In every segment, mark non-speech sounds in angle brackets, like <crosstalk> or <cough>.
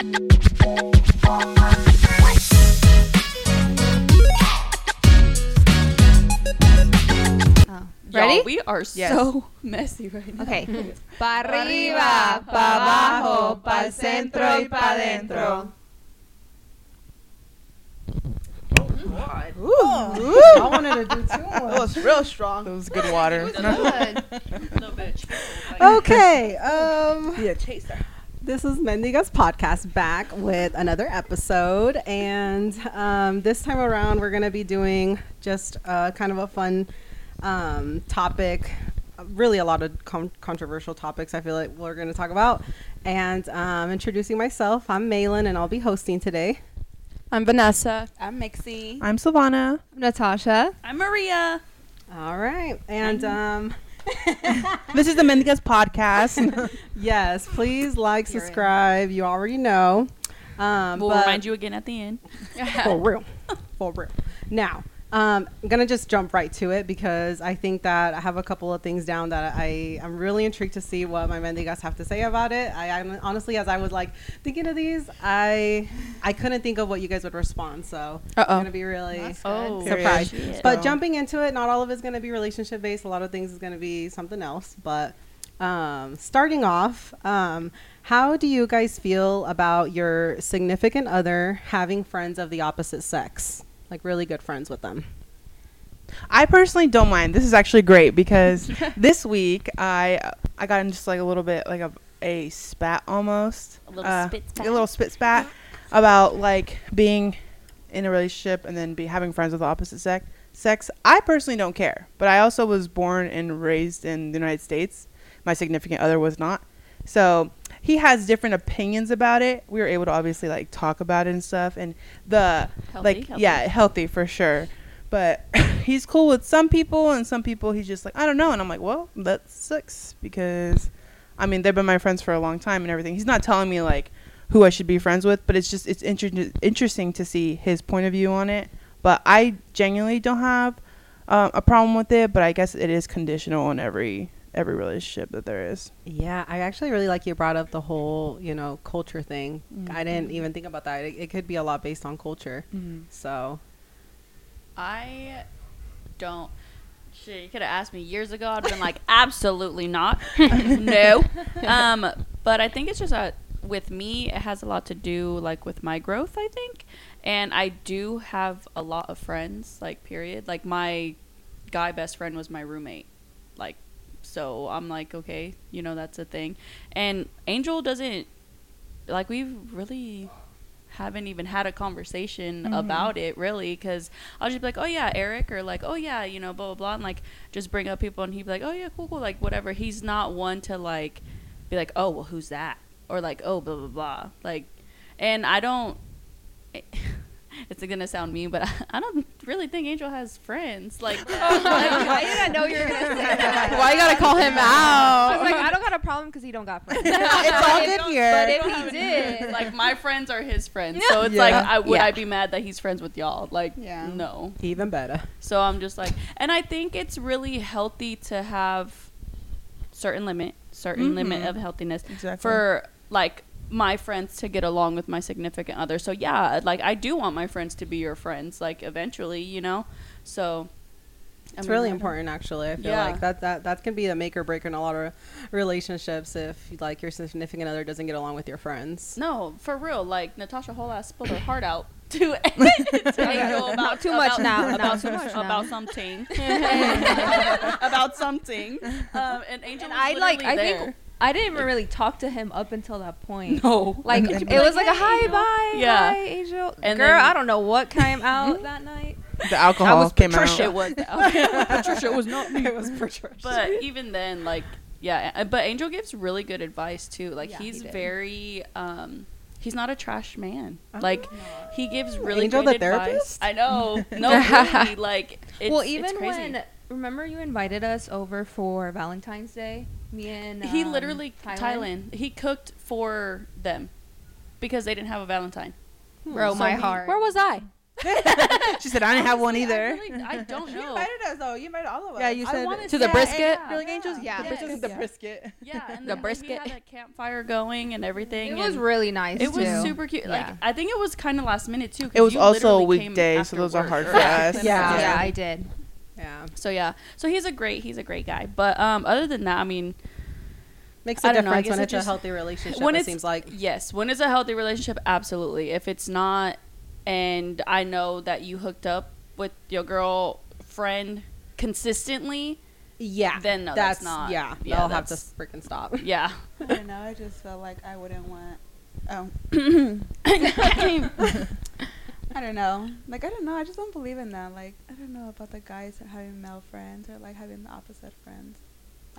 Ready? Y'all, we are Yes. so messy right now. Okay. <laughs> Pa arriba, pa abajo, pa'l centro y pa dentro. Ooh. Oh. I wanted to do two It more. was real strong. It was good water. <laughs> No, bitch. Okay, <laughs> um, Be a chaser. This is Mendigas podcast back with another episode, and um, this time around we're gonna be doing just uh, kind of a fun um, topic. Really, a lot of con- controversial topics. I feel like we're gonna talk about, and um, introducing myself. I'm Maylen, and I'll be hosting today. I'm Vanessa. I'm Mixzi. I'm Silvana. I'm Natasha. I'm Maria. All right, and um, This is the Mendigas podcast. <laughs> yes, please like, subscribe. You already know. Um, We'll but- remind you again at the end. for real <laughs> for real now um, i'm gonna just jump right to it because i think that i have a couple of things down that i i'm really intrigued to see what my mendigas have to say about it. I I'm, honestly as i was like thinking of these i i couldn't think of what you guys would respond so Uh-oh. i'm gonna be really Oh, surprised. Shit. but So- jumping into it not all of it's gonna be relationship based. A lot of things is gonna be something else. But um, starting off, um, how do you guys feel about your significant other having friends of the opposite sex? Like really good friends with them? I personally don't mind. This is actually great because <laughs> this week I I got in just like a little bit like a a spat almost. A little Uh, spit spat. A little spit spat about like being in a relationship and then be having friends with the opposite sex. Sex. I personally don't care, but I also was born and raised in the United States. My significant other was not. So he has different opinions about it. We were able to obviously like talk about it and stuff, and the Healthy, like healthy. yeah, healthy for sure. But <laughs> he's cool with some people, and some people he's just like I don't know. And I'm like, well, that sucks because I mean they've been my friends for a long time and everything. He's not telling me like who I should be friends with, but it's just it's inter- interesting to see his point of view on it. But I genuinely don't have um, a problem with it. But I guess it is conditional on every every relationship that there is. Yeah, I actually really like you brought up the whole, you know, culture thing. I Mm-hmm. didn't even think about that. It, it could be a lot based on culture. Mm-hmm. So, I don't. Shit, you could have asked me years ago. I'd been like, absolutely not. <laughs> no. <laughs> Um, but I think it's just a with me. It has a lot to do like with my growth. I think, and I do have a lot of friends. Like, period. Like my guy best friend was my roommate. So I'm like, okay, you know, that's a thing. And Angel doesn't like we've really haven't even had a conversation Mm-hmm. about it really because I'll just be like, oh yeah, Eric, or like, oh yeah, you know, blah blah blah, and like just bring up people, and he'd be like, oh yeah, cool, cool, like whatever. He's not one to like be like, oh well, who's that, or like, oh blah blah blah, like, and I don't. <laughs> It's gonna sound mean, but <laughs> I don't really think Angel has friends. <laughs> Like, Why did I know you were gonna say that? why you gotta call him I out? was like, I don't got a problem because he don't got friends. it's all good here. But if he did, like my friends are his friends, so it's like, I, would Yeah. I be mad that he's friends with y'all? Like, Yeah. no. Even better. So I'm just like, and I think it's really healthy to have certain limit, certain limit mm-hmm. of healthiness Exactly. for like my friends to get along with my significant other. So yeah, like I do want my friends to be your friends, like eventually, you know. So I It's mean, really important, actually. I feel Yeah. like that, that that can be a make or break in a lot of relationships if like your significant other doesn't get along with your friends. No, for real. Like Natasha whole ass spilled her heart out <laughs> to, <laughs> to Angel about too much about, now, about, too some- much now. about something <laughs> about something. Um, and Angel and was I like, I literally think I didn't even really talk to him up until that point. no, Like <laughs> it be was like a "Hey, hi, Angel?" bye, Yeah. hi, Angel. And Girl, then- I don't know what came out <laughs> that night. the alcohol came out. Patricia out. was <laughs> Patricia was not me. it was Patricia. But even then, like, yeah. uh, But Angel gives really good advice too. Like, Yeah, he's did. very, um, he's not a trash man. Like, he gives really Angel great the advice. therapist? I know. No, really. Like, it's, well, it's even crazy. when remember you invited us over for Valentine's Day, me and he um, literally Thailand. He cooked for them because they didn't have a Valentine. Bro, So my he- heart. Where was I? <laughs> <laughs> she said I didn't have one either. I, really, I don't know. <laughs> You know. invited us though. You invited all of us. Yeah, you said wanna the say- brisket. yeah. You're angels. Yeah. the Yes. brisket. The Yeah. brisket. Yeah, and The brisket. We had a campfire going and everything. It was really nice. It was too. super cute. Like I think it was kind of last minute too. It was also a literally weekday, so after those are work, hard for us. Yeah. Yeah, I did. Yeah. So yeah, so he's a great he's a great guy. But um, other than that, I mean, Makes I a don't know, difference when it it's a healthy relationship. when it seems like. yes, when it's a healthy relationship, absolutely. If it's not, and I know that you hooked up with your girlfriend consistently, Yeah. then no, that's not- Yeah. yeah, they'll have to freaking stop. <laughs> yeah. I don't know. I just felt like I wouldn't want. Oh, <coughs> <coughs> <laughs> <laughs> I don't know. Like I don't know. I just don't believe in that. Like I don't know about the guys having male friends or like having the opposite friends.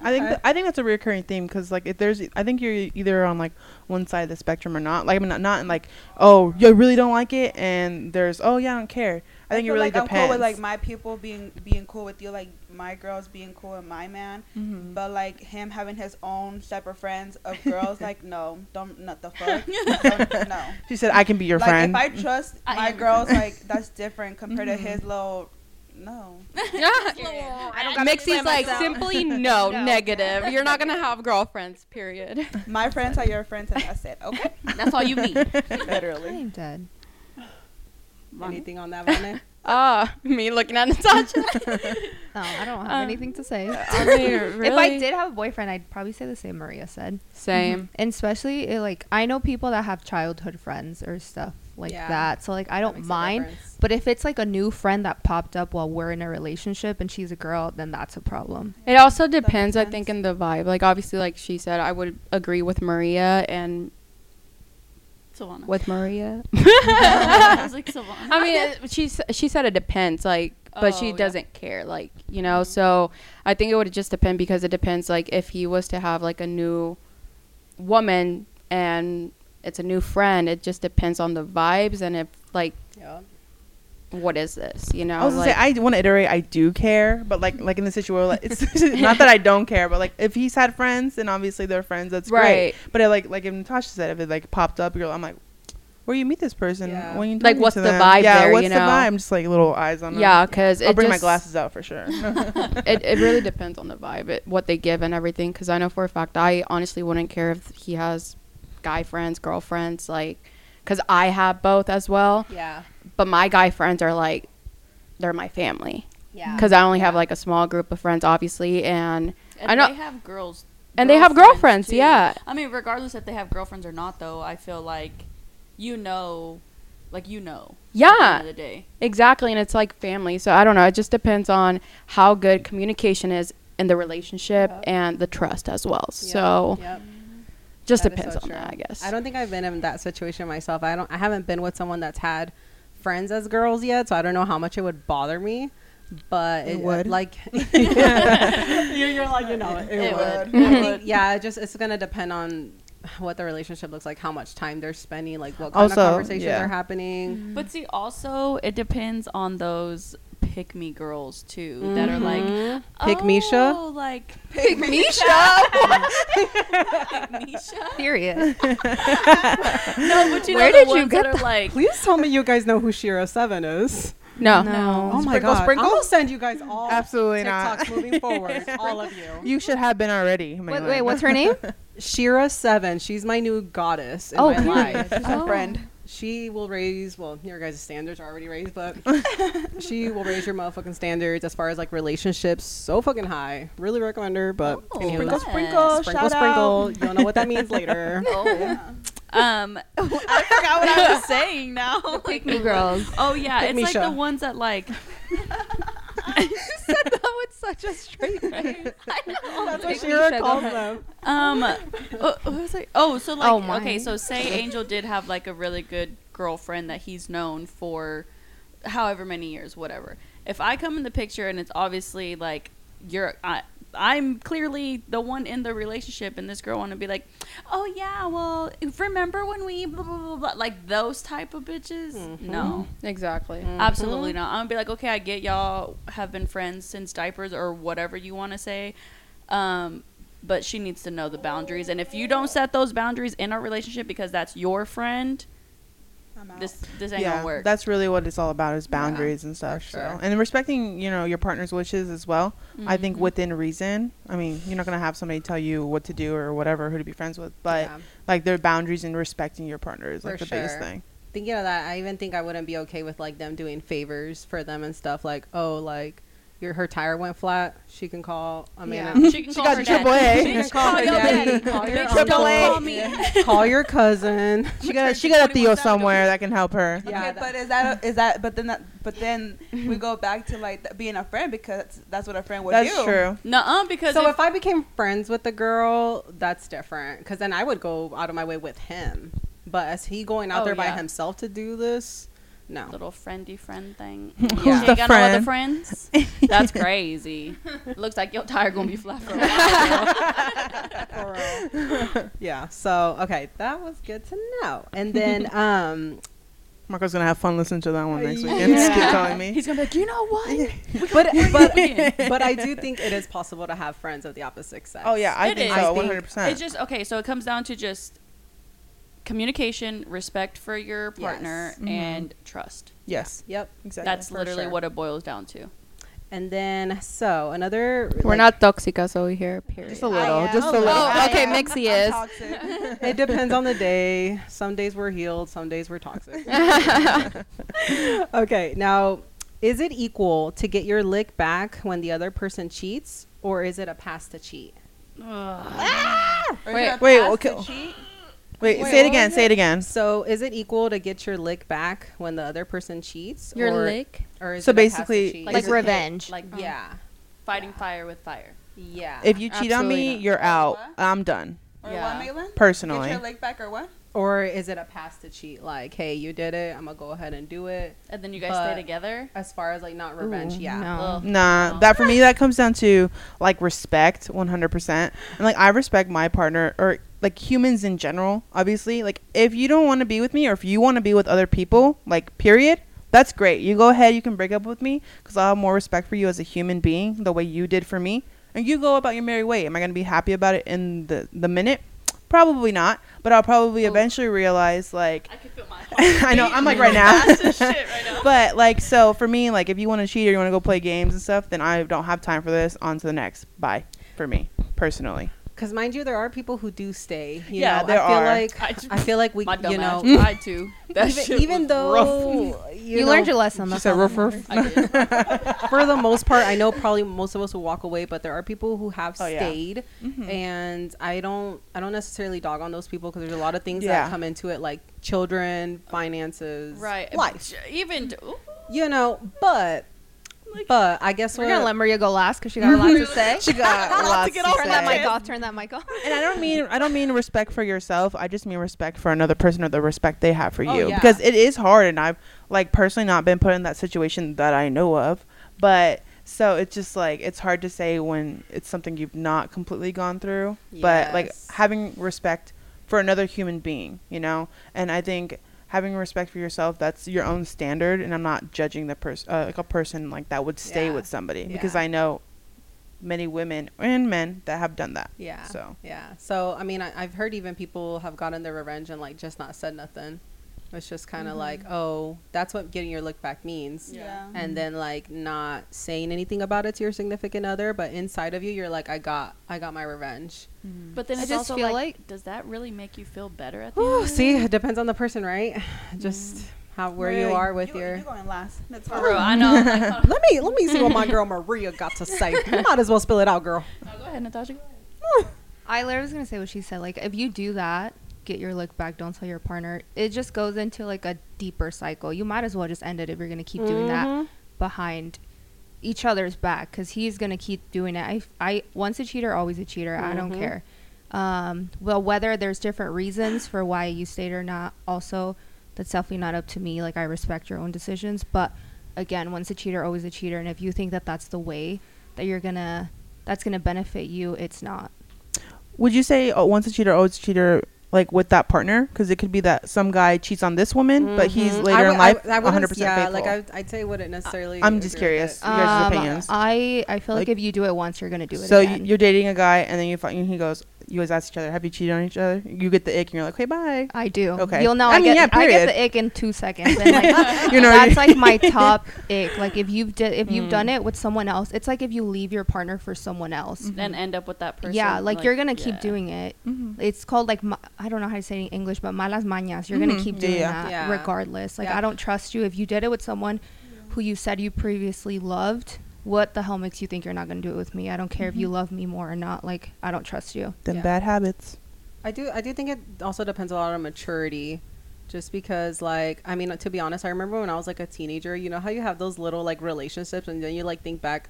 I think th- I think that's a recurring theme because like if there's I think you're either on like one side of the spectrum or not. Like I mean not, not in like oh you really don't like it and there's oh yeah I don't care. I think it feel really like depends. I'm cool with like my people being being cool with you, like my girls being cool with my man. Mhm. But like him having his own separate friends of <laughs> girls, like no, don't not the fuck, <laughs> Don't- no. She said I can be your like friend. if I trust I my girls, like <laughs> that's different compared to his little. No, Mixzi's like simply no, negative. You're not gonna have girlfriends. Period. my friends are your friends, and that's it. Okay, That's all you need. literally. I'm dead. Anything on that, Vane? <laughs> Ah, me looking at Natasha. <laughs> No, I don't have Um, anything to say. I mean, <laughs> really. If I did have a boyfriend, I'd probably say the same Maria said. same. And especially eh, like I know people that have childhood friends or stuff like Yeah. that. So like I don't mind. But if it's like a new friend that popped up while we're in a relationship and she's a girl, then that's a problem. It also depends, I think, in the vibe. Like obviously, like she said, I would agree with Maria and Silvana. with Maria. <laughs> I was like Silvana. I mean, it- she she said it depends, like, but Oh, she doesn't care, like, you know. So I think it would just depend because it depends, like, if he was to have like a new woman and it's a new friend, it just depends on the vibes and if like Yeah. What is this, you know? I was gonna like, say I want to iterate. I do care, but like like in the situation, like, it's <laughs> not that I don't care, but like if he's had friends, then obviously they're friends. That's great. But it, like like if Natasha said, if it like popped up, you're, I'm like, where you meet this person? Yeah. When you Like, what's to the them? vibe Yeah, there, what's you the know? vibe? Just like little eyes on yeah, because I'll bring my glasses out for sure. <laughs> <laughs> it, it really depends on the vibe, it, what they give and everything. Because I know for a fact, I honestly wouldn't care if he has guy friends, girlfriends, like, because I have both as well. Yeah. But my guy friends are like, they're my family. Yeah. Because I only have like a small group of friends, obviously, and And I know- they have girls. and they have girlfriends, too. yeah. I mean, regardless if they have girlfriends or not, though, I feel like you know, like you know. At the yeah, the day. exactly. And it's like family. So I don't know. It just depends on how good communication is in the relationship Yep. and the trust as well. Yep. So Yep. just That is depends so on true. that, I guess. I don't think I've been in that situation myself. I don't. I haven't been with someone that's had friends as girls yet, so I don't know how much it would bother me. But It it, would. like <laughs> <laughs> you're, you're like you know it, It would. would. I think, yeah, it just it's gonna depend on what the relationship looks like, how much time they're spending, like what kind Also, of conversations yeah. are happening. But see, also it depends on those pick me girls too that are like Mhm. Pick Misha? oh, like Pick Misha. <laughs> pick Misha. Period. <laughs> No, but you know Where the did you ones get that are like Please tell me you guys know who Shera Seven is. no. No. Oh my Sprinkle, god! sprinkle? I'm gonna send you guys all Absolutely TikToks not. moving <laughs> forward, all of you. You should have been already. Wait, wait, what's her name? Shera Seven. She's my new goddess in Oh, my life. She's a friend. She will raise. Well, your guys' standards are already raised, but <laughs> she will raise your motherfucking standards as far as like relationships so fucking high. Really recommend her, but Oh, anywho, sprinkle, sprinkle, sprinkle, shout sprinkle. You'll know what that means later. <laughs> oh um <laughs> I forgot what I was saying now. Pick me girls. Oh yeah, Pick it's like Misha. the ones that like <laughs> said that with such a straight face. I know. <laughs> That's what Pick Shera Misha, go calls them. Um, uh, what was I? Oh, so like, Oh, my. okay, so say Angel did have like a really good girlfriend that he's known for however many years, whatever. If I come in the picture and it's obviously like you're, I, I'm clearly the one in the relationship, and this girl want to be like, oh yeah, well, remember when we blah blah blah, blah like those type of bitches? No, Exactly. absolutely not. I'm gonna be like, okay, I get y'all have been friends since diapers or whatever you want to say. Um, but she needs to know the boundaries. And if you don't set those boundaries in our relationship because that's your friend, I'm out. this this ain't yeah, gonna work. that's really what it's all about is Yeah, boundaries and stuff. sure. So and respecting, you know, your partner's wishes as well. I think Mhm. within reason. I mean, you're not gonna have somebody tell you what to do or whatever, who to be friends with, but Yeah. like their boundaries and respecting your partner is like For the biggest sure. thing. thinking of that, I even think I wouldn't be okay with like them doing favors for them and stuff. Like, oh, like your her tire went flat. She can call. I mean, Yeah. she can She call got her triple dad. A. Bitch, Call call her your daddy, daddy. call your Bitch, uncle. call me. <laughs> call your cousin. She <laughs> got she got a 21 Theo somewhere that can help her. Yeah, okay, that- but is that a, is that but then that, but then we go <laughs> back to like th- being a friend because that's what a friend would That's do. true. Nuh-uh, because So if, if I became friends with the girl, that's different. Because then I would go out of my way with him. But is he going out Oh, there by yeah. himself to do this? No. little friendy friend thing. <laughs> Yeah. She ain't the got no other friends. <laughs> That's crazy. Looks like your tire gonna be flat for a while. <laughs> yeah. So okay, that was good to know. And then um, Marco's gonna have fun listening to that one next Yeah. weekend. Just keep telling me. He's gonna be like, you know what? but but but I do think it is possible to have friends of the opposite sex. Oh yeah, I It think is. so, I one think hundred percent. It's just okay. So it comes down to just communication, respect for your partner, Yes. Mhm. and trust. Yes, Yep. exactly. That's for literally sure. what it boils down to. And then so another. We're like, not toxicas over here. Period. just a little, just a little. Oh, okay, I am. Mixzi I'm is. toxic. <laughs> It depends on the day. Some days we're healed. Some days we're toxic. <laughs> okay. Now, is it equal to get your lick back when the other person cheats, or is it a pass to cheat? Or Wait, is it a wait, okay. To cheat? Wait, Wait, say it again. Say it again. So, is it equal to get your lick back when the other person cheats? Your or, lick. Or is So it a pass to basically- Like Like Is it- revenge. Like oh. yeah, fighting fire with fire. yeah. If you cheat on me, not. you're out. what? I'm done. Or Yeah. what, Maitland? Personally. Get your leg back or what? or is it a pass to cheat? Like, hey, you did it. I'm gonna go ahead and do it. And then you guys But- stay together. As far as like not revenge, Ooh, yeah. no. Ugh. Nah, No. that for me that comes down to like respect, 100%. And like I respect my partner or like humans in general, obviously. Like if you don't want to be with me or if you want to be with other people, like period, that's great. You go ahead, you can break up with me cuz I'll have more respect for you as a human being the way you did for me. And you go about your merry way. Am I going to be happy about it in the the minute? Probably not, but I'll probably Oof. eventually realize like I can feel my <laughs> I know, I'm like right now. Shit right now. <laughs> But like, so for me, like, if you want to cheat or you want to go play games and stuff, then I don't have time for this. On to the next. Bye. For me personally. Because mind you, there are people who do stay. You Yeah, know, there I feel are. like I, I feel like we, you know, ass tried to. That even, shit even was though rough. you, You, know, learned your lesson. She That's said all roof that roof. matters. I <laughs> for the most part, I know probably most of us will walk away, but there are people who have Oh, yeah. stayed, Mhm. and I don't, I don't necessarily dog on those people because there's a lot of things Yeah. that come into it, like children, finances, Right. life, Even. Ooh, you know. But, Like- but I guess We're what gonna let Maria go last because she got a lot to say. <laughs> She got <laughs> lots get to get off turn say. that mic off. Turn that mic off. And I don't <laughs> mean I don't mean respect for yourself. I just mean respect for another person or the respect they have for Oh, you. yeah. Because it is hard, and I've like personally not been put in that situation that I know of. But so it's just like it's hard to say when it's something you've not completely gone through. But like having respect for another human being, you know. And I think having respect for yourself that's your own standard. And I'm not judging the person uh, like a person like that would stay Yeah. with somebody because I know many women and men that have done that. Yeah. So. Yeah. So I mean, I, I've heard even people have gotten their revenge and like just not said nothing. It's just kind of mm-hmm. like, oh, that's what getting your look back means. Yeah. And then like not saying anything about it to your significant other, but inside of you, you're like, I got, I got my revenge. Mm-hmm. But then I just also feel like, like- does that really make you feel better at the Whew, end? of see, it depends on the person, right? <sighs> Just mm-hmm. how where you are with you, your. You going last? That's For all. I know. <laughs> Like. <laughs> Uh, let me let me see what my girl Maria got to say. You <laughs> might as well spill it out, girl. No, go ahead, Natasha. <sighs> Go ahead. I literally was gonna say what she said. Like, if you do that, get your look back. Don't tell your partner. It just goes into like a deeper cycle. You might as well just end it if you're gonna keep doing that Mhm. behind each other's back because he's gonna keep doing it. I, I once a cheater, always a cheater. I don't Mhm. care. Um, well, whether there's different reasons for why you stayed or not, also, that's definitely not up to me. Like, I respect your own decisions, but again, once a cheater, always a cheater. And if you think that that's the way that you're gonna, that's gonna benefit you, it's not. Would you say oh, once a cheater, always a cheater, like with that partner? Because it could be that some guy cheats on this woman, but he's Mhm. later I in life I, I 100% wouldn't- yeah, faithful. like I, I'd say wouldn't necessarily. I'm just curious. it. You guys' Um, opinions. I I feel like, Like- if you do it once, you're gonna do it so again. you're dating a guy, and then you find he goes, You always ask each other, "Have you cheated on each other?" You get the ick, and you're like, "Okay, bye." I do. Okay. You'll know. I I, mean, get, yeah, I get the ick in two seconds. And like, <laughs> You know, that's like my top ick. Like if you've di- if you've Mm. done it with someone else, it's like if you leave your partner for someone else. and end up with that person. Yeah, like, you're gonna keep yeah. doing it. Mhm. It's called like ma- I don't know how to say it in English, but malas mañas. You're gonna Mhm. keep doing yeah. that Yeah. regardless. Like Yeah. I don't trust you if you did it with someone who you said you previously loved. What the hell makes you think you're not gonna do it with me? I don't care if you mm-hmm. love me more or not. Like I don't trust you. Them Yeah. bad habits. I do I do think it also depends a lot on maturity. Just because like I mean to be honest, I remember when I was like a teenager, you know how you have those little like relationships and then you like think back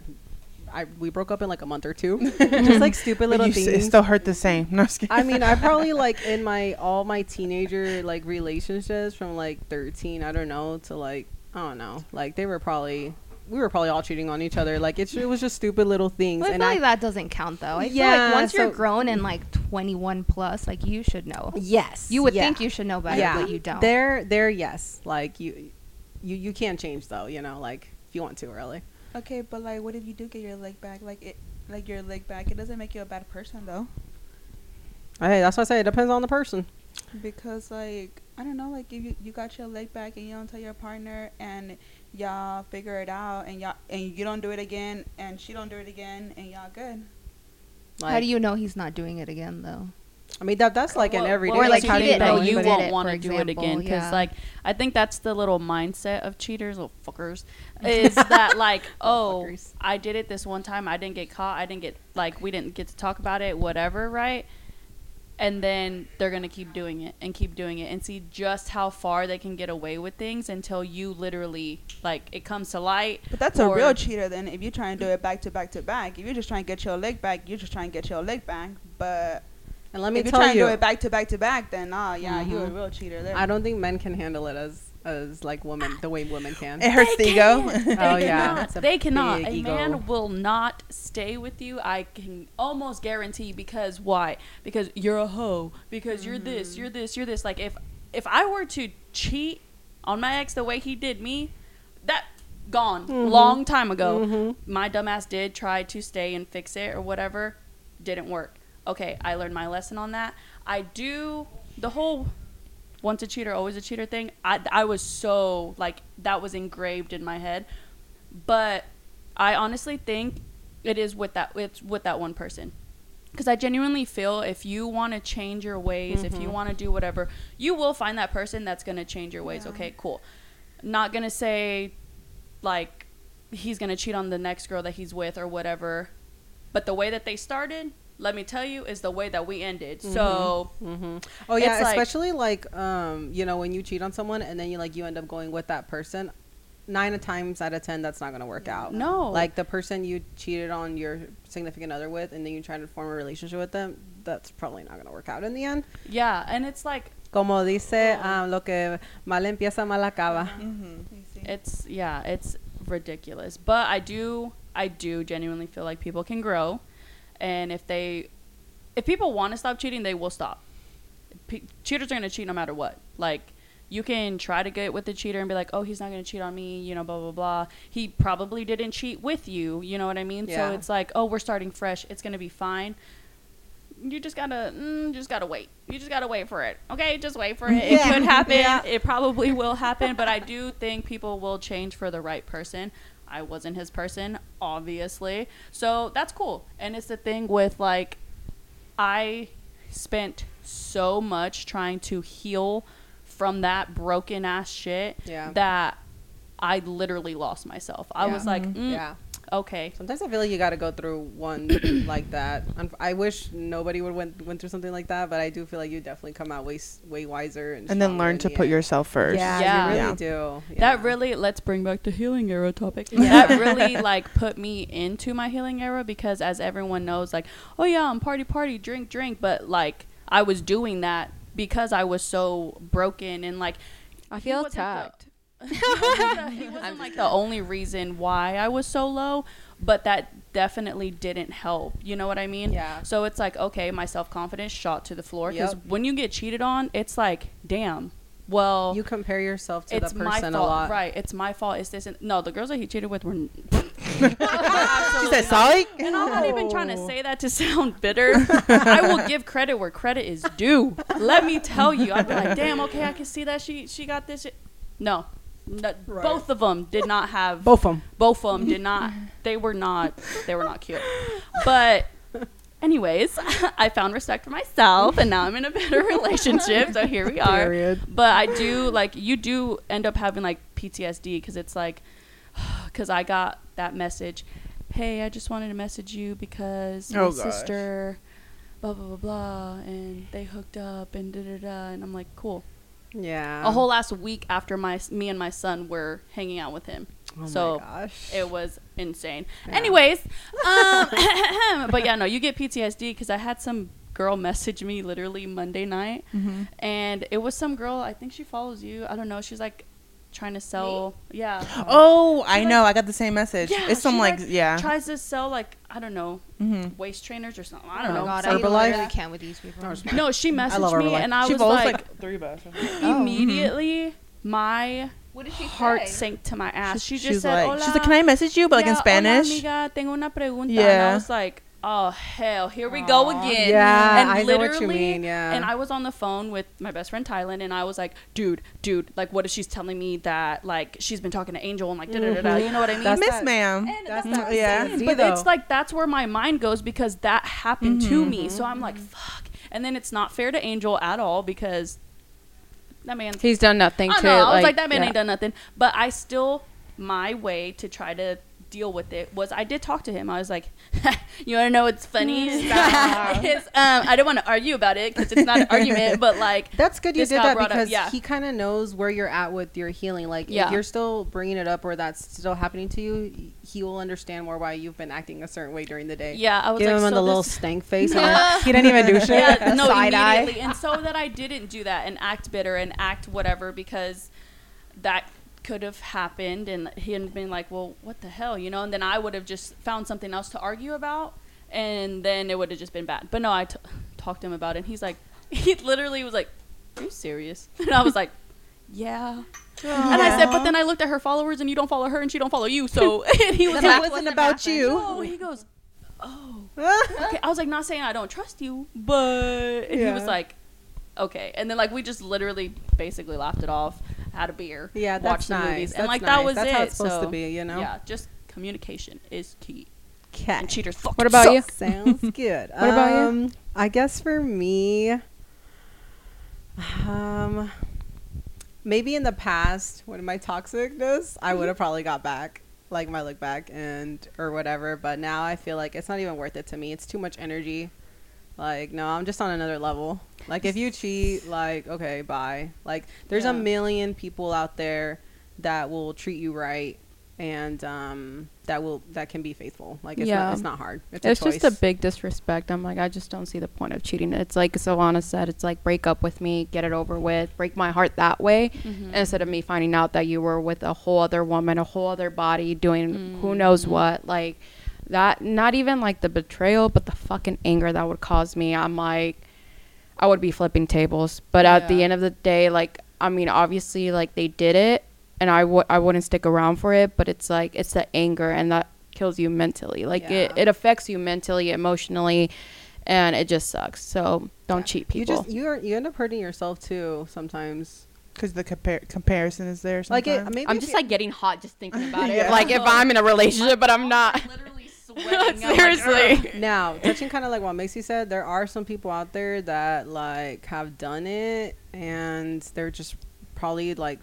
I we broke up in like a month or two. <laughs> just like stupid little you s- things. it still hurt the same. No, I'm just. I mean, I <laughs> probably like in my all my teenager like relationships from like 13, I don't know, to like I don't know. Like they were probably we were probably all cheating on each other. Like it's, it was just stupid little things. Well, I and feel I, like that doesn't count though. I feel Yeah, like once you're grown and like 21 plus, like you should know. yes, You would yeah. think you should know better, yeah. but you don't. There, there, yes. Like you, you, you can't change though. You know, like if you want to, really. Okay, but like, what if you do get your leg back? Like it, like your leg back. It doesn't make you a bad person though, Hey, that's what I say. It depends on the person. because like I don't know, like if you, you got your leg back and you don't tell your partner and y'all figure it out and y'all and you don't do it again and she don't do it again and y'all good. Like, how do you know he's not doing it again though? I mean, that that's like an everyday. what Or, like, how do you know you won't want to do it again because yeah. like I think that's the little mindset of cheaters, little fuckers, is that <laughs> like oh. I did it this one time, I didn't get caught, I didn't get like we didn't get to talk about it, whatever, right? And then they're gonna keep doing it and keep doing it and see just how far they can get away with things until you literally like it comes to light. But that's a real cheater then. If you're trying to do it back to back to back, if you're just trying to get your leg back, you're just trying to get your leg back. But and let me if you're tell trying you, to do it back to back to back, then nah, yeah, you're a mm-hmm. real cheater there. I don't think men can handle it as as like women the way women can. it hurts the They ego. can't. <laughs> Oh, yeah. cannot. It's a They cannot. A ego. man will not stay with you. I can almost guarantee because why? Because you're a hoe. Because you're this. Mm-hmm. You're this. You're this. Like if if I were to cheat on my ex the way he did me, that gone Mm-hmm. long time ago. My dumbass did try to stay and fix it or whatever. Didn't work. Okay, I learned my lesson on that. I do the whole once a cheater, always a cheater thing. I, I was so like that was engraved in my head, but I honestly think it is with that it's with that one person, because I genuinely feel if you want to change your ways, if you mm-hmm. want to do whatever, you will find that person that's gonna change your ways. Yeah. Okay, cool. Not gonna say like he's gonna cheat on the next girl that he's with or whatever, but the way that they started. Let me tell you, is the way that we ended. So hmm Oh yeah, It's like- especially like um, you know, when you cheat on someone and then you like you end up going with that person. Nine times out of ten, that's not gonna work out. No. like the person you cheated on your significant other with, and then you try to form a relationship with them. That's probably not gonna work out in the end. yeah, and it's like Como dice, um, lo que mal empieza mal acaba. Mm-hmm. It's yeah it's ridiculous but i do i do genuinely feel like people can grow and if they if people want to stop cheating they will stop. P- cheaters are going to cheat no matter what. Like you can try to get with the cheater and be like oh he's not going to cheat on me you know blah blah blah. He probably didn't cheat with you you know what i mean? Yeah. so it's like oh we're starting fresh. It's going to be fine. You just gotta mm, just gotta wait. You just gotta wait for it. Okay? Just wait for it. It Yeah. could <laughs> happen. Yeah. it probably will happen. But i do think people will change for the right person i wasn't his person obviously so that's cool and it's the thing with like i spent so much trying to heal from that broken ass shit Yeah. that i literally lost myself i Yeah. was like mm, Yeah. Okay Sometimes I feel like you got to go through one <coughs> like that. Unf- I wish nobody would went went through something like that, but I do feel like you definitely come out way way wiser and and then learn to the put end. yourself first. Yeah, Yeah. you really Yeah. do. That really let's bring back the healing era topic. <laughs> That really like put me into my healing era because as everyone knows, like, oh yeah, I'm party party, drink drink, but like I was doing that because I was so broken and like I feel wasn't attacked. He wasn't, he wasn't like the only reason why I was so low, but that definitely didn't help. You know what I mean? Yeah. So it's like, okay, my self confidence shot to the floor because Yep. when you get cheated on, it's like, damn. Well, You compare yourself to it's the person a lot. right? It's my fault. It's this. And, no, the girls that he cheated with were. <laughs> She said sorry. And I'm not even trying to oh. say that to <laughs> sound bitter. I will give credit where credit is due. Let me tell you, I'd be like, damn, okay, I can see that she she got this. shit." No, no both of them did not have. <laughs> Both of them. Both of them did not. They were not. They were not cute. But. Anyways, <laughs> I found respect for myself, and now I'm in a better <laughs> relationship. So here we are. Period. But I do like you do end up having like PTSD because it's like <sighs> because I got that message. Hey, I just wanted to message you because oh, my Oh, gosh. sister, blah blah blah blah, and they hooked up and da da da, and I'm like, cool. Yeah. A whole last week after my me and my son were hanging out with him, Oh so my gosh. it was insane. Yeah. Anyways, <laughs> um, <laughs> but yeah, no, you get PTSD because I had some girl message me literally Monday night, Mm-hmm. and it was some girl. I think she follows you. I don't know. She's like trying to sell. Yeah. Oh, I She, know. I got the same message. Yeah, it's some like, like, yeah. Tries to sell like I don't know mm-hmm. waist trainers or something. I Oh don't my know. god, some- I really can't with these people. no, <laughs> she messaged me and I she was like, like three bucks. Oh. immediately my What did she heart say? sank to my ass. She, She's just said, like, Hola. she's like, can I message you, but like in Spanish? Hola, amiga, tengo una pregunta. And Yeah. I was like, oh hell, here we go again. Yeah, and I know what you literally, mean, yeah. And I was on the phone with my best friend Tylen, and I was like, dude, dude, like, what if she's telling me that like she's been talking to Angel and like da da da da? You know what I mean? That's Miss that- ma'am. And That's that's, that what I'm yeah. saying. But though. it's like that's where my mind goes because that happened to Mm-hmm. me. So I'm like, fuck. And then it's not fair to Angel at all because that man. He's done nothing I to. know. I was like, like, that man yeah. ain't done nothing. But I still, my way to try to deal with it was I did talk to him. I was like, <laughs> you want to know what's funny? <laughs> is um, I don't want to argue about it because it's not an argument, but like, That's good you did that brought up, because yeah. he kind of knows where you're at with your healing. Like, Yeah. if you're still bringing it up or that's still happening to you, he will understand more why you've been acting a certain way during the day. yeah, I was Give like, him so the little <laughs> stank face. and I'm- he didn't even do shit. yeah, no, Side eye. immediately. And so that I didn't do that and act bitter and act whatever because that could have happened and he had been like, well, what the hell, you know? And then I would have just found something else to argue about and then it would have just been bad. But no, I t- talked to him about it and he's like, <laughs> he literally was like, are you serious? <laughs> And I was like, yeah. Oh, and I said, but then I looked at her followers and you don't follow her and she don't follow you. So, <laughs> and he was Then like, it wasn't about you. Oh, he goes, oh. okay. I was like, not saying I don't trust you, but and he was like, okay. And then like we just literally basically laughed it off, had a beer, Yeah, watched that's the nice. movies, That's and like nice. that was That's it. how it's supposed so, to be, you know? Yeah, just communication is key. Cat. And cheaters fucking What about you? <laughs> Sounds <laughs> good. What about you? um, I guess for me, um, maybe in the past when my toxicness, I would have probably got back, like my look back and or whatever. But now I feel like it's not even worth it to me. It's too much energy. Like no, I'm just on another level. Like if you cheat, like okay, bye. Like there's Yeah. a million people out there that will treat you right and um that will that can be faithful. Like it's Yeah. not it's not hard. It's, It's just a big disrespect. I'm like, I just don't see the point of cheating. It's like Silvana said, it's like break up with me, get it over with, break my heart that way, Mm-hmm. instead of me finding out that you were with a whole other woman, a whole other body, doing who knows Mm-hmm. what. Like that, not even like the betrayal, but the fucking anger that would cause me. I'm like, I would be flipping tables. But at the end of the day, like, I mean, obviously, like they did it, and I would I wouldn't stick around for it. But it's like it's the anger, and that kills you mentally. Like it, Yeah. it affects you mentally, emotionally, and it just sucks. So don't cheat You people. just you are you end up hurting yourself too sometimes. Because the compar- comparison is there. Like it, sometimes. maybe I'm just you- like getting hot just thinking <laughs> about it. Yeah. Like if I'm in a relationship, but I'm not. Literally sweating. <laughs> I'm like, Seriously. now touching kind of like what Macy said. There are some people out there that like have done it and they're just probably like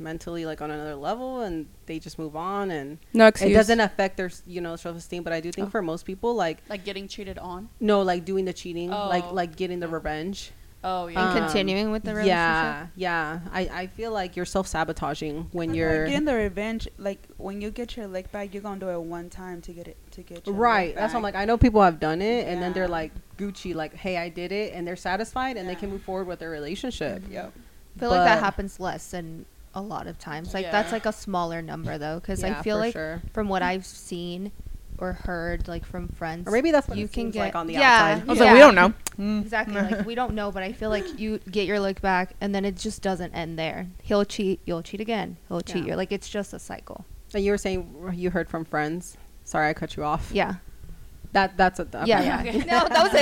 mentally like on another level and they just move on and No excuse. it doesn't affect their you know self esteem. But I do think Oh. for most people like like getting cheated on. no like doing the cheating like Oh. like getting the revenge. Oh And yeah. Um, continuing with the relationship. Yeah, yeah. I, I feel like you're self sabotaging when But, you're like, getting the revenge. Like when you get your leg back, you're gonna do it one time to get it to get your Right. leg That's what I'm like. I know people have done it, and then they're like Gucci, like, "Hey, I did it," and they're satisfied, and they can move forward with their relationship. Yep. I feel like that happens less than a lot of times. Like that's like a smaller number though, because I feel like sure. from what I've seen or heard, like from friends, Or maybe that's what you it can seems get like on the yeah, outside. I was yeah. like, we don't know. Mm. Exactly. like we don't know, but I feel like you get your look back, and then it just doesn't end there. He'll cheat, you'll cheat again. He'll cheat Yeah. you. Like it's just a cycle. And you were saying you heard from friends. Sorry, I cut you off. Yeah. That that's a okay. Yeah, yeah. no, that was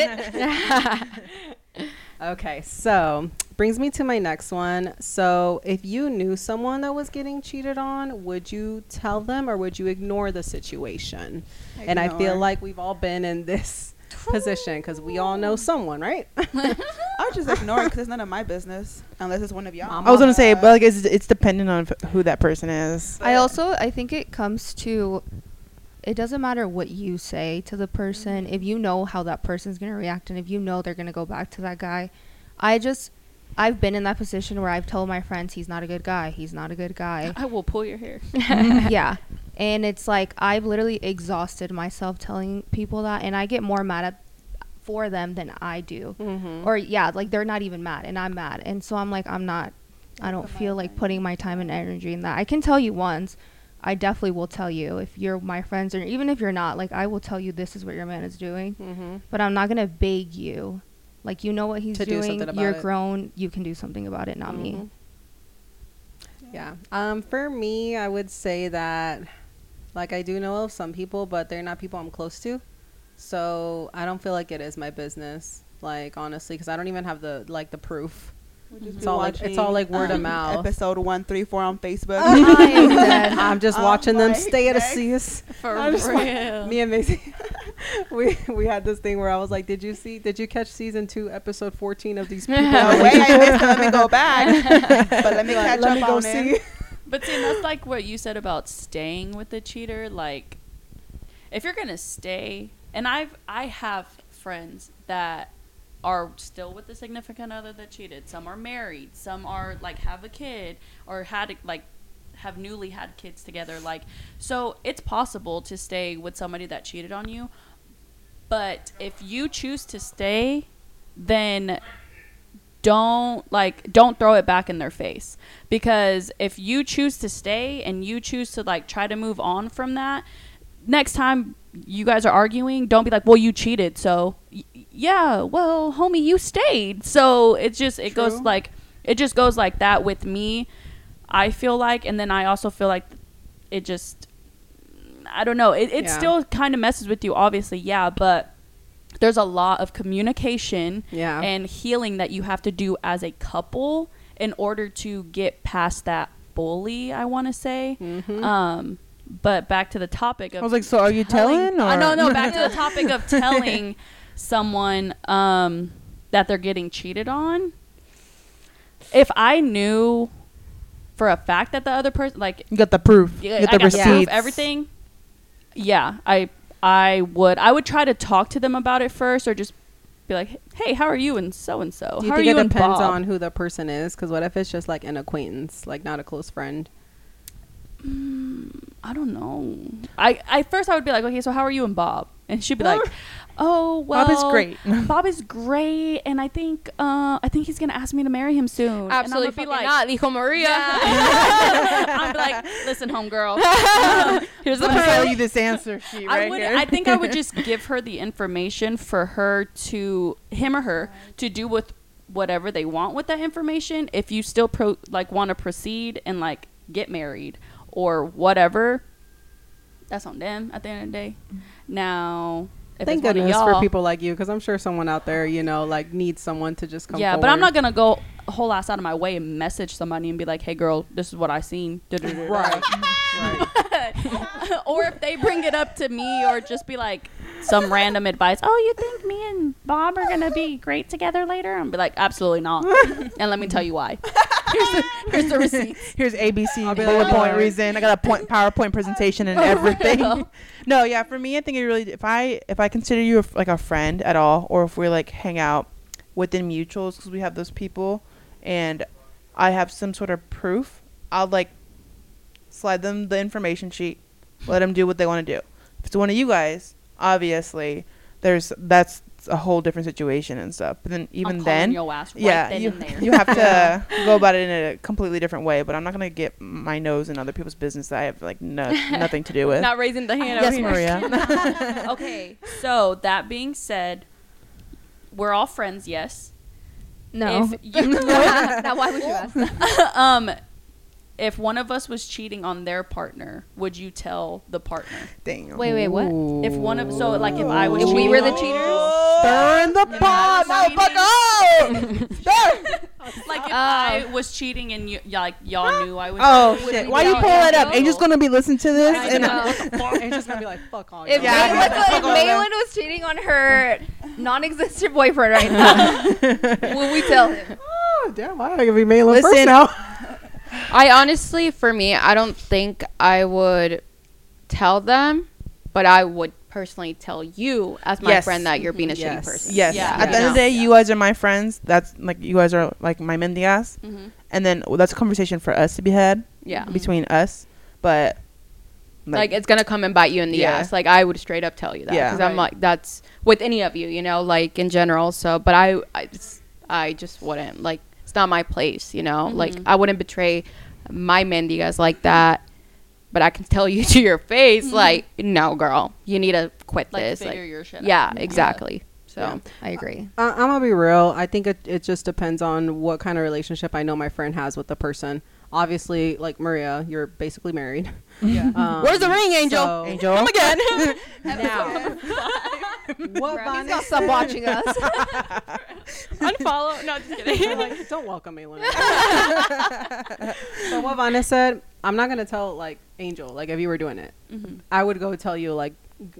it. <laughs> Okay, so brings me to my next one. So, if you knew someone that was getting cheated on, would you tell them or would you ignore the situation? And I feel like we've all been in this position because we all know someone, right? <laughs> I'll just ignore it because it's none of my business unless it's one of y'all. I was gonna say, but like, it's, it's dependent on f- who that person is. I also I think it comes to it doesn't matter what you say to the person if you know how that person's going to react and if you know they're going to go back to that guy. I just I've been in that position where I've told my friends he's not a good guy. He's not a good guy. I will pull your hair. <laughs> yeah. And it's like I've literally exhausted myself telling people that and I get more mad at for them than I do. Mm-hmm. Or yeah, like they're not even mad and I'm mad. And so I'm like I'm not I don't feel like putting my time and energy in that. I can tell you once. I definitely will tell you if you're my friends or even if you're not, like I will tell you this is what your man is doing. Mm-hmm. But I'm not gonna beg you. Like you know what he's To do doing. about You're it. grown. You can do something about it, not me. Mhm. Yeah. Um, for me, I would say that, like, I do know of some people, but they're not people I'm close to. So I don't feel like it is my business. Like, honestly, because I don't even have the like the proof. It's all like it's all like word of um, mouth. Episode one three four on Facebook. I'm. <laughs> I'm just Oh watching them stay at a neck. cease. For I'm real. Me and Macy, <laughs> we we had this thing where I was like, "Did you see? Did you catch season two, episode fourteen of these <laughs> people?" No way, I missed it. Let me go back. but let me Like, catch let up me go on see. it. But see, that's like what you said about staying with the cheater. Like, if you're gonna stay, and I've I have friends that are still with the significant other that cheated. Some are married. Some are like have a kid or had like have newly had kids together. Like, so it's possible to stay with somebody that cheated on you. But if you choose to stay, then don't like don't throw it back in their face because if you choose to stay and you choose to like try to move on from that next time you guys are arguing don't be like well you cheated so y- yeah well homie you stayed so it just it goes like it just goes like that with me i feel like and then i also feel like it just i don't know it, it Yeah. still kind of messes with you obviously yeah but there's a lot of communication Yeah. and healing that you have to do as a couple in order to get past that bully i want to say Mhm. um but back to the topic of I was like, so are you telling? uh, or? no no back to the topic of <laughs> telling someone um that they're getting cheated on if i knew for a fact that the other person like You got the proof. you got the got receipts. proof, everything. Yeah, I I would I would try to talk to them about it first, or just be like, "Hey, how are you?" and so and so. Do you How think are you it depends on who the person is? Because what if it's just like an acquaintance, like not a close friend? I don't know. I I first I would be like, "Okay, so how are you and Bob?" And she'd be like, <laughs> "Oh, well, Bob is great. <laughs> Bob is great, and I think uh I think he's gonna ask me to marry him soon." Absolutely and I'm fucking be not, dijo Maria. <laughs> I'm like, "Listen, homegirl, here's the Let me tell you this answer sheet I would. here. I think I would just give her the information for her to him or her to do with whatever they want with that information. If you still pro like want to proceed and like get married or whatever, that's on them at the end of the day. Now, if Thank it's one of goodness y'all, for people like you, because I'm sure someone out there, you know, like needs someone to just come. yeah, but I'm not gonna go a whole ass out of my way and message somebody and be like, "Hey, girl, this is what I seen." Right. <laughs> right. or if they bring it up to me or just be like some random advice oh you think me and bob are gonna be great together later and be like absolutely not <laughs> and let me tell you why <laughs> here's the, here's the receipt Here's ABC bullet like, point reason. I got a point PowerPoint presentation and <laughs> oh, everything. no, yeah, for me, I think it really. If I if I consider you a like a friend at all, or if we like hang out within mutuals because we have those people, and I have some sort of proof, I'll like slide them the information sheet, let them do what they want to do. If it's one of you guys, obviously, there's that's a whole different situation and stuff. But then I'm even then, your ass right yeah, then you, and <laughs> there. you have to <laughs> go about it in a completely different way. But I'm not gonna get my nose in other people's business that I have like no, <laughs> nothing to do with. Not raising the hand yes. Maria. okay so that being said we're all friends yes No. if you now why would you ask? that? um if one of us was cheating on their partner, would you tell the partner? Damn. Wait, wait, what? If one of so like if I was If we were the on- cheaters? Stir in the If pot, I was motherfucker! <laughs> Stir! like if Uh, I was cheating and you y- like y'all knew I was Oh cheating, would shit! we Why you tell pull that up? y'all? Angel's gonna be listening to this, I and know. <laughs> Angel's gonna be like, "Fuck all." If, y'all." Yeah, Maylen, fuck if all Maylen was cheating on her non-existent boyfriend right <laughs> now, will we tell him? Oh, damn, I gotta be Maylen first Listen. now. I honestly, for me, I don't think I would tell them, but I would personally tell you as my Yes. friend that you're being a. Yes. shitty person. yes. Yeah. At the end of the day, you guys are my friends. That's like you guys are like my mendigas, Mhm. and then well, that's a conversation for us to be had Yeah. between us. But Like, it's gonna come and bite you in the Yeah. ass. Like I would straight up tell you that Yeah. because I'm like that's with any of you, you know, like in general. So, but I, I, it's- I just wouldn't like it's not my place, you know. Like Mhm. I wouldn't betray my mendigas like that. But I can tell you <laughs> to your face, mm-hmm. like, no, girl, you need to quit like this. figure Like, your shit yeah, out. exactly. So, Yeah. I agree. I- I'm gonna be real. I think it, it just depends on what kind of relationship I know my friend has with the person. Obviously, like Maria, you're basically married. Yeah. <laughs> Um, where's the ring, Angel? so- Angel, come again. <laughs> <laughs> Now, what He's gonna stop watching us. unfollow. No, just kidding. like, don't welcome Maylen. so what Vanessa said, I'm not gonna tell like Angel. Like if you were doing it, Mhm. I would go tell you like,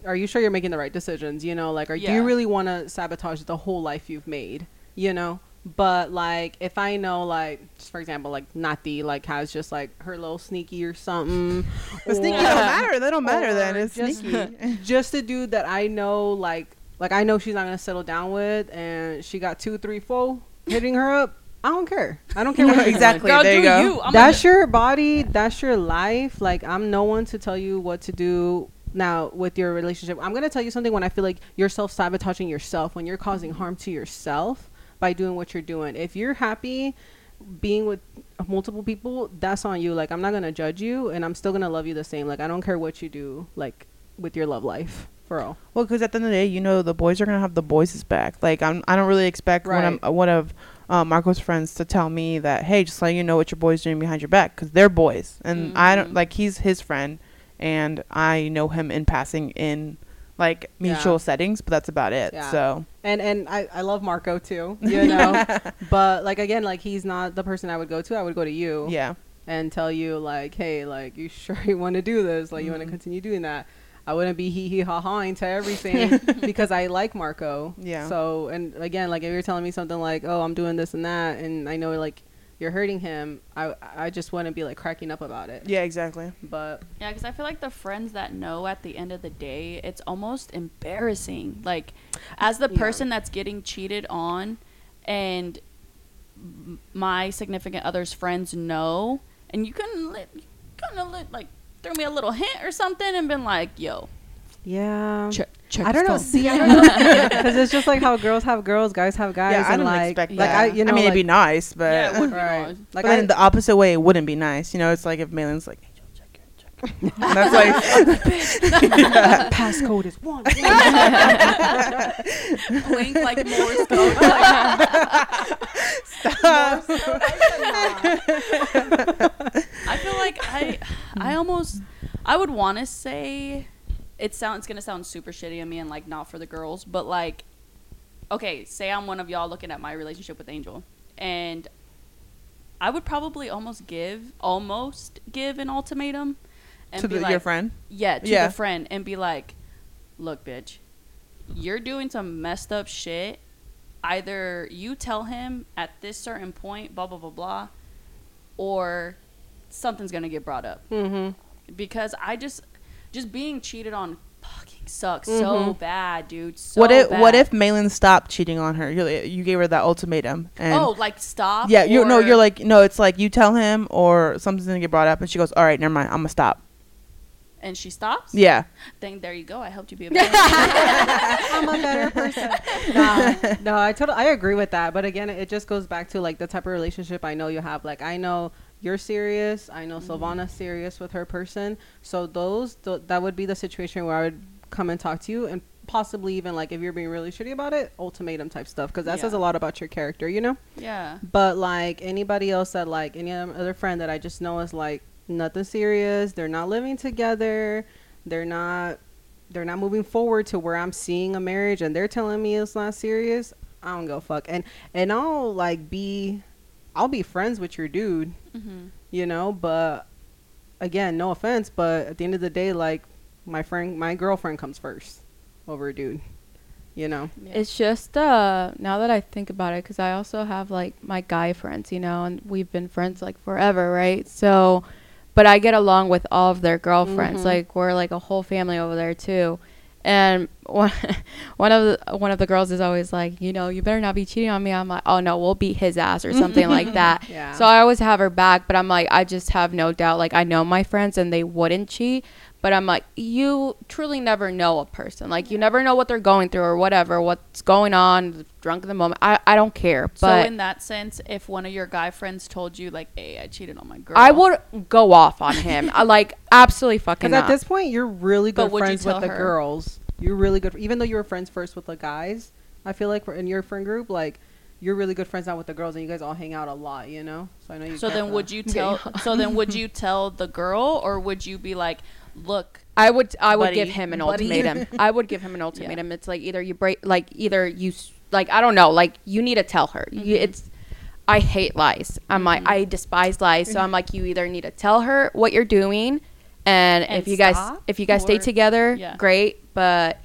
are you sure you're making the right decisions? You know, like, are do you really want to sabotage the whole life you've made? You know. But like, if I know, like, just for example, like Nati, like has just like her little sneaky or something. The sneaky don't matter. They don't matter. Then it's just, sneaky. <laughs> just a dude that I know, like, like I know she's not gonna settle down with, and she got two, three, four hitting her up. I don't care. I don't care what exactly. Girl, there you go. you. I'm That's your body. That's your life. Like I'm no one to tell you what to do. Now with your relationship, I'm gonna tell you something when I feel like you're self sabotaging yourself, when you're causing harm to yourself by doing what you're doing. If you're happy being with multiple people, that's on you. Like I'm not gonna judge you, and I'm still gonna love you the same. Like I don't care what you do, like with your love life, for real. Well, because at the end of the day, you know, the boys are gonna have the boys' back. Like I'm, I don't really expect one of Right. one of uh, Marco's friends to tell me that, hey, just let you know what your boys doing behind your back, because they're boys, and I don't Mhm. like he's his friend, and I know him in passing in like mutual Yeah. settings, but that's about it. Yeah. So And and I, I love Marco too, <laughs> you know. but like again, like he's not the person I would go to. I would go to you. yeah, and tell you like, hey, like you sure you want to do this? Like you want to mm-hmm. continue doing that? I wouldn't be hee hee ha ha into everything <laughs> because I like Marco. Yeah. So and again, like if you're telling me something like, oh, I'm doing this and that, and I know like you're hurting him, I I just wouldn't be like cracking up about it. yeah, exactly. But Yeah, because I feel like the friends that know at the end of the day, it's almost embarrassing. Like, as the Yeah. person that's getting cheated on, and my significant other's friends know, and you couldn't let, you kind of let, like, throw me a little hint or something and been like, yo, yeah. check, check I don't know. See, I <laughs> don't know because it's just like how girls have girls, guys have guys. yeah, I and don't like, expect like that. I, you know, I mean, like, it'd be nice, but Yeah, it would be nice. Like but I, then the opposite way, it wouldn't be nice. You know, it's like if Maylen's like, Angel, check it, check it. <laughs> And that's like, <laughs> passcode is one. Blink like Morse code. Like, I feel like I, I almost, I would want to say, it sounds it's gonna sound super shitty of me and like not for the girls, but like, okay, say I'm one of y'all looking at my relationship with Angel, and I would probably almost give, almost give an ultimatum, and to be the, like, your friend. yeah, to Yeah. the friend and be like, look, bitch, you're doing some messed up shit. Either you tell him at this certain point, blah, blah, blah, blah, or something's going to get brought up. mm-hmm. Because I just, just being cheated on fucking sucks Mm-hmm. so bad, dude. So what if what if Maylen stopped cheating on her? You you gave her that ultimatum, and oh, like stop? yeah, you no, you're like no, it's like you tell him or something's gonna get brought up, and she goes, all right, never mind, I'm gonna stop. And she stops? Yeah, Then there you go. I helped you be a <laughs> better person. I'm a better person. no, no, I totally I agree with that. But again, it just goes back to like the type of relationship I know you have. Like I know you're serious. I know mm-hmm. Silvana's serious with her person. So those th- that would be the situation where I would come and talk to you and possibly even like if you're being really shitty about it, ultimatum type stuff because that says a lot about your character, you know. Yeah. But like anybody else that like any other friend that I just know is like nothing serious. They're not living together. They're not. They're not moving forward to where I'm seeing a marriage, and they're telling me it's not serious. I don't go fuck. And and I'll like be, I'll be friends with your dude, Mm-hmm. you know. But again, no offense, but at the end of the day, like my friend, my girlfriend comes first over a dude, you know. It's just uh now that I think about it cuz I also have like my guy friends, you know, and we've been friends like forever, right? So but I get along with all of their girlfriends. Mhm. Like we're like a whole family over there too. And one <laughs> one of the one of the girls is always like, you know, you better not be cheating on me. I'm like, oh no, we'll beat his ass or something like <laughs> that. Yeah. So I always have her back, but I'm like, I just have no doubt. Like I know my friends and they wouldn't cheat, but I'm like, you truly never know a person. Like you never know what they're going through or whatever, what's going on, drunk in the moment. I, I don't care. So But in that sense, if one of your guy friends told you like, "Hey, I cheated on my girl," I would go off on him. I like absolutely fucking Because at this point, you're really good would friends with tell the her? girls. You're really good, even though you were friends first with the guys. I feel like in your friend group, like you're really good friends now with the girls, and you guys all hang out a lot. You know, so I know you. So then, the- would you <laughs> tell? so then, would you tell the girl, or would you be like, "Look, I would I would Buddy. give him an Buddy. ultimatum. <laughs> I would give him an ultimatum. It's like either you break like either you s- like I don't know, like you need to tell her. You, Mhm. it's I hate lies. I'm like Mhm. I despise lies. So I'm like you either need to tell her what you're doing and, And if you guys if you guys stay together, Yeah. great, but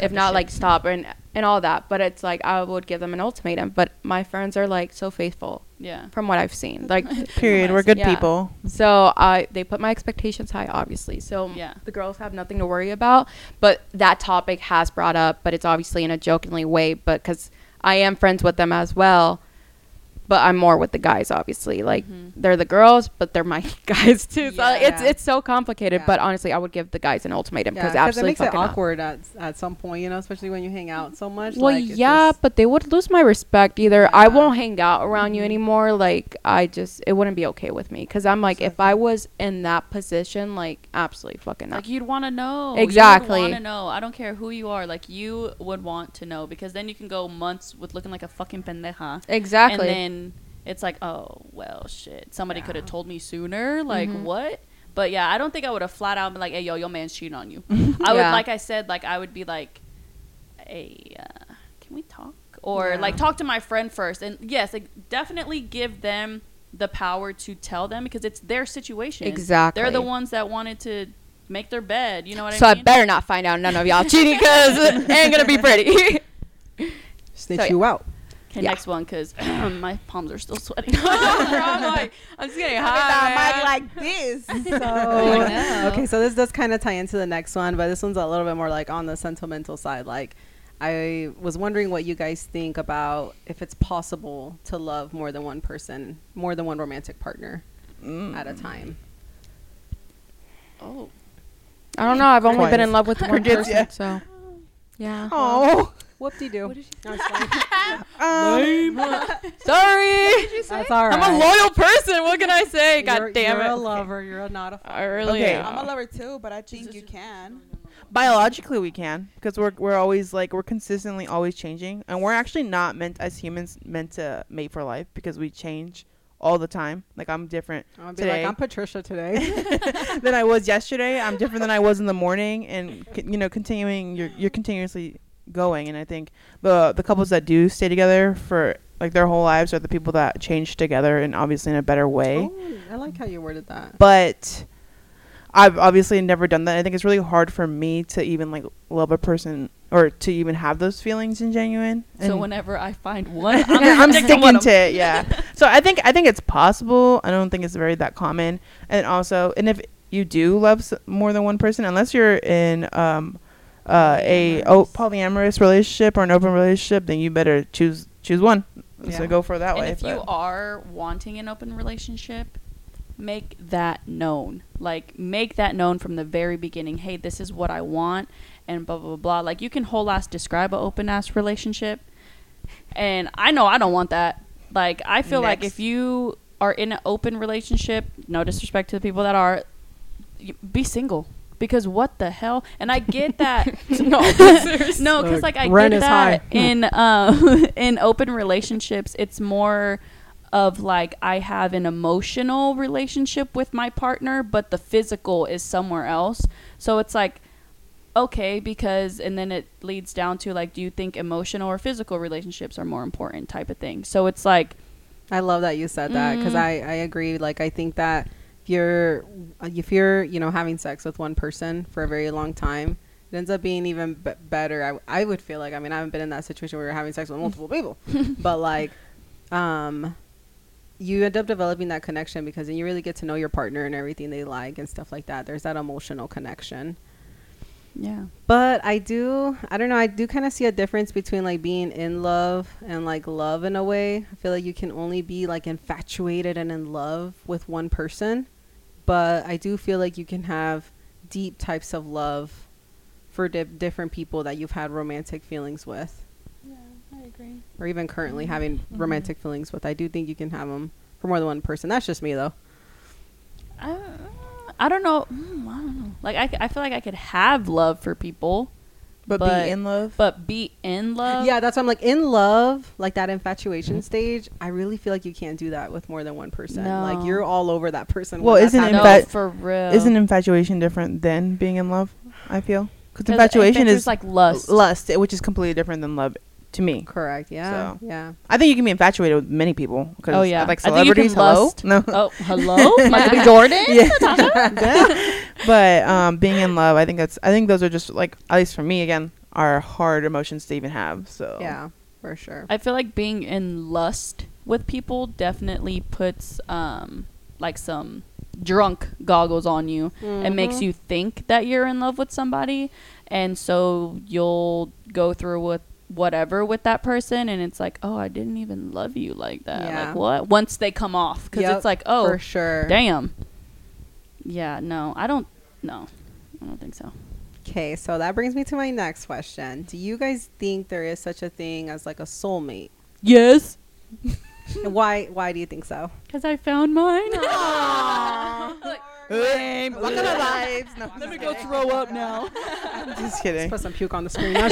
if not shit. like stop and and all that. But it's like I would give them an ultimatum, but my friends are like so faithful yeah." from what I've seen. Like <laughs> Period. We're good Yeah. people. so I they put my expectations high, obviously. So Yeah. the girls have nothing to worry about. But that topic has brought up, but it's obviously in a jokingly way. But because I am friends with them as well, but I'm more with the guys, obviously. Like Mhm. they're the girls, but they're my <laughs> guys too. So Yeah. it's it's so complicated. Yeah. But honestly, I would give the guys an ultimatum because Yeah, because because it makes it fucking not. awkward at at some point, you know, especially when you hang out so much. Well, like, yeah, but they would lose my respect. Either I won't hang out around you Mhm. anymore. Like I just, it wouldn't be okay with me. Cause I'm like, if I was in that position, like absolutely fucking not. Like you'd want to know. Exactly. Want to know. I don't care who you are. Like you would want to know because then you can go months with looking like a fucking pendeja. exactly. And then it's like, oh well, shit. Somebody could have told me sooner. Like Mhm. what? But yeah, I don't think I would have flat out been like, hey yo, your man's cheating on you. <laughs> I would, like I said, like I would be like, hey, uh, can we talk? Or Yeah. like talk to my friend first. And yes, like definitely give them the power to tell them because it's their situation. Exactly. They're the ones that wanted to make their bed. You know what so I mean? So I better not find out none of y'all cheating because it ain't gonna be pretty. <laughs> snitch so, you out. Okay, Yeah. next one because <clears throat> my palms are still sweating. <laughs> <laughs> I'm like, I'm just getting <laughs> high. like this. So know. okay, so this does kind of tie into the next one, but this one's a little bit more like on the sentimental side. Like, I was wondering what you guys think about if it's possible to love more than one person, more than one romantic partner Mm. at a time. oh, I don't know. I've only Quiet. been in love with one person, yeah. so yeah. Oh. Whoop de doo. Um, <laughs> Sorry. That's all right. I'm a loyal person. What can I say? God you're, damn you're it. a lover. You're not a. I really Okay. am. I'm a lover too, but I think you can. biologically we can because we're we're always like we're consistently always changing and we're actually not meant as humans meant to mate for life because we change all the time like i'm different I'll be Today. like, I'm Patricia today. <laughs> than i was yesterday i'm different than i was in the morning and c- you know continuing you're you're continuously going and i think the the couples that do stay together for like their whole lives are the people that change together and obviously in a better way oh, I like how you worded that. but I've obviously never done that. I think it's really hard for me to even like love a person or to even have those feelings in genuine. so whenever I find one, I'm, <laughs> I'm, I'm sticking to, with it. Yeah. <laughs> so I think I think it's possible. I don't think it's very that common. And also, and if you do love s- more than one person, unless you're in um uh, a o- polyamorous relationship or an open relationship, then you better choose choose one. Yeah. So go for that And way. if you are wanting an open relationship, make that known. Like make that known from the very beginning. Hey, this is what I want, and blah blah blah. blah. Like you can whole ass describe an open ass relationship, and I know I don't want that. Like I feel like if you are in an open relationship, no disrespect to the people that are, be single. Because what the hell? And I get <laughs> that. <laughs> no, no, because like I Rent get that high. <laughs> in uh, in open relationships, it's more of like I have an emotional relationship with my partner, but the physical is somewhere else. So it's like okay because and then it leads down to like do you think emotional or physical relationships are more important type of thing. So it's like I love that you said that because Mhm. I, I agree. Like I think that if you're if you're you know having sex with one person for a very long time, it ends up being even b- better. I, I would feel like I mean I haven't been in that situation where you're having sex with multiple people, <laughs> but like, um, you end up developing that connection because then you really get to know your partner and everything they like and stuff like that. There's that emotional connection. yeah. But I do, I don't know, I do kind of see a difference between like being in love and like love in a way. I feel like you can only be like infatuated and in love with one person. But I do feel like you can have deep types of love for di- different people that you've had romantic feelings with, Yeah, I agree. or even currently mm-hmm. having mm-hmm. romantic feelings with. I do think you can have them for more than one person. That's just me though. I, I don't know. Mm, I don't know. Like I, I feel like I could have love for people, But, But- be in love. but be in love. yeah, that's why I'm like in love, like that infatuation stage. I really feel like you can't do that with more than one person. Like you're all over that person. Well, isn't happening. no, for real. Isn't infatuation different than being in love? I feel because infatuation infatuation's is like lust. lust, which is completely different than love to me. correct? Yeah, So. yeah. I think you can be infatuated with many people. 'cause Oh, yeah. like I think you can celebrities. Hello, lust- no, Oh, hello, Michael <laughs> Jordan. <laughs> yeah. but um, being in love, I think that's. I think those are just like at least for me again are hard emotions to even have. So Yeah, for sure. I feel like being in lust with people definitely puts um like some drunk goggles on you and makes Mhm. you think that you're in love with somebody and so you'll go through with whatever with that person and it's like oh i didn't even love you like that Yeah. like what once they come off because Yep, it's like oh for sure. damn yeah no i don't no i don't think so Okay, so that brings me to my next question. Do you guys think there is such a thing as like a soulmate? yes and <laughs> why? Why do you think so? <laughs> because i found mine <laughs> Lame. What kind of vibes? No, let me go throw up now <laughs> Just Let's kidding. put some puke on the screen. <laughs>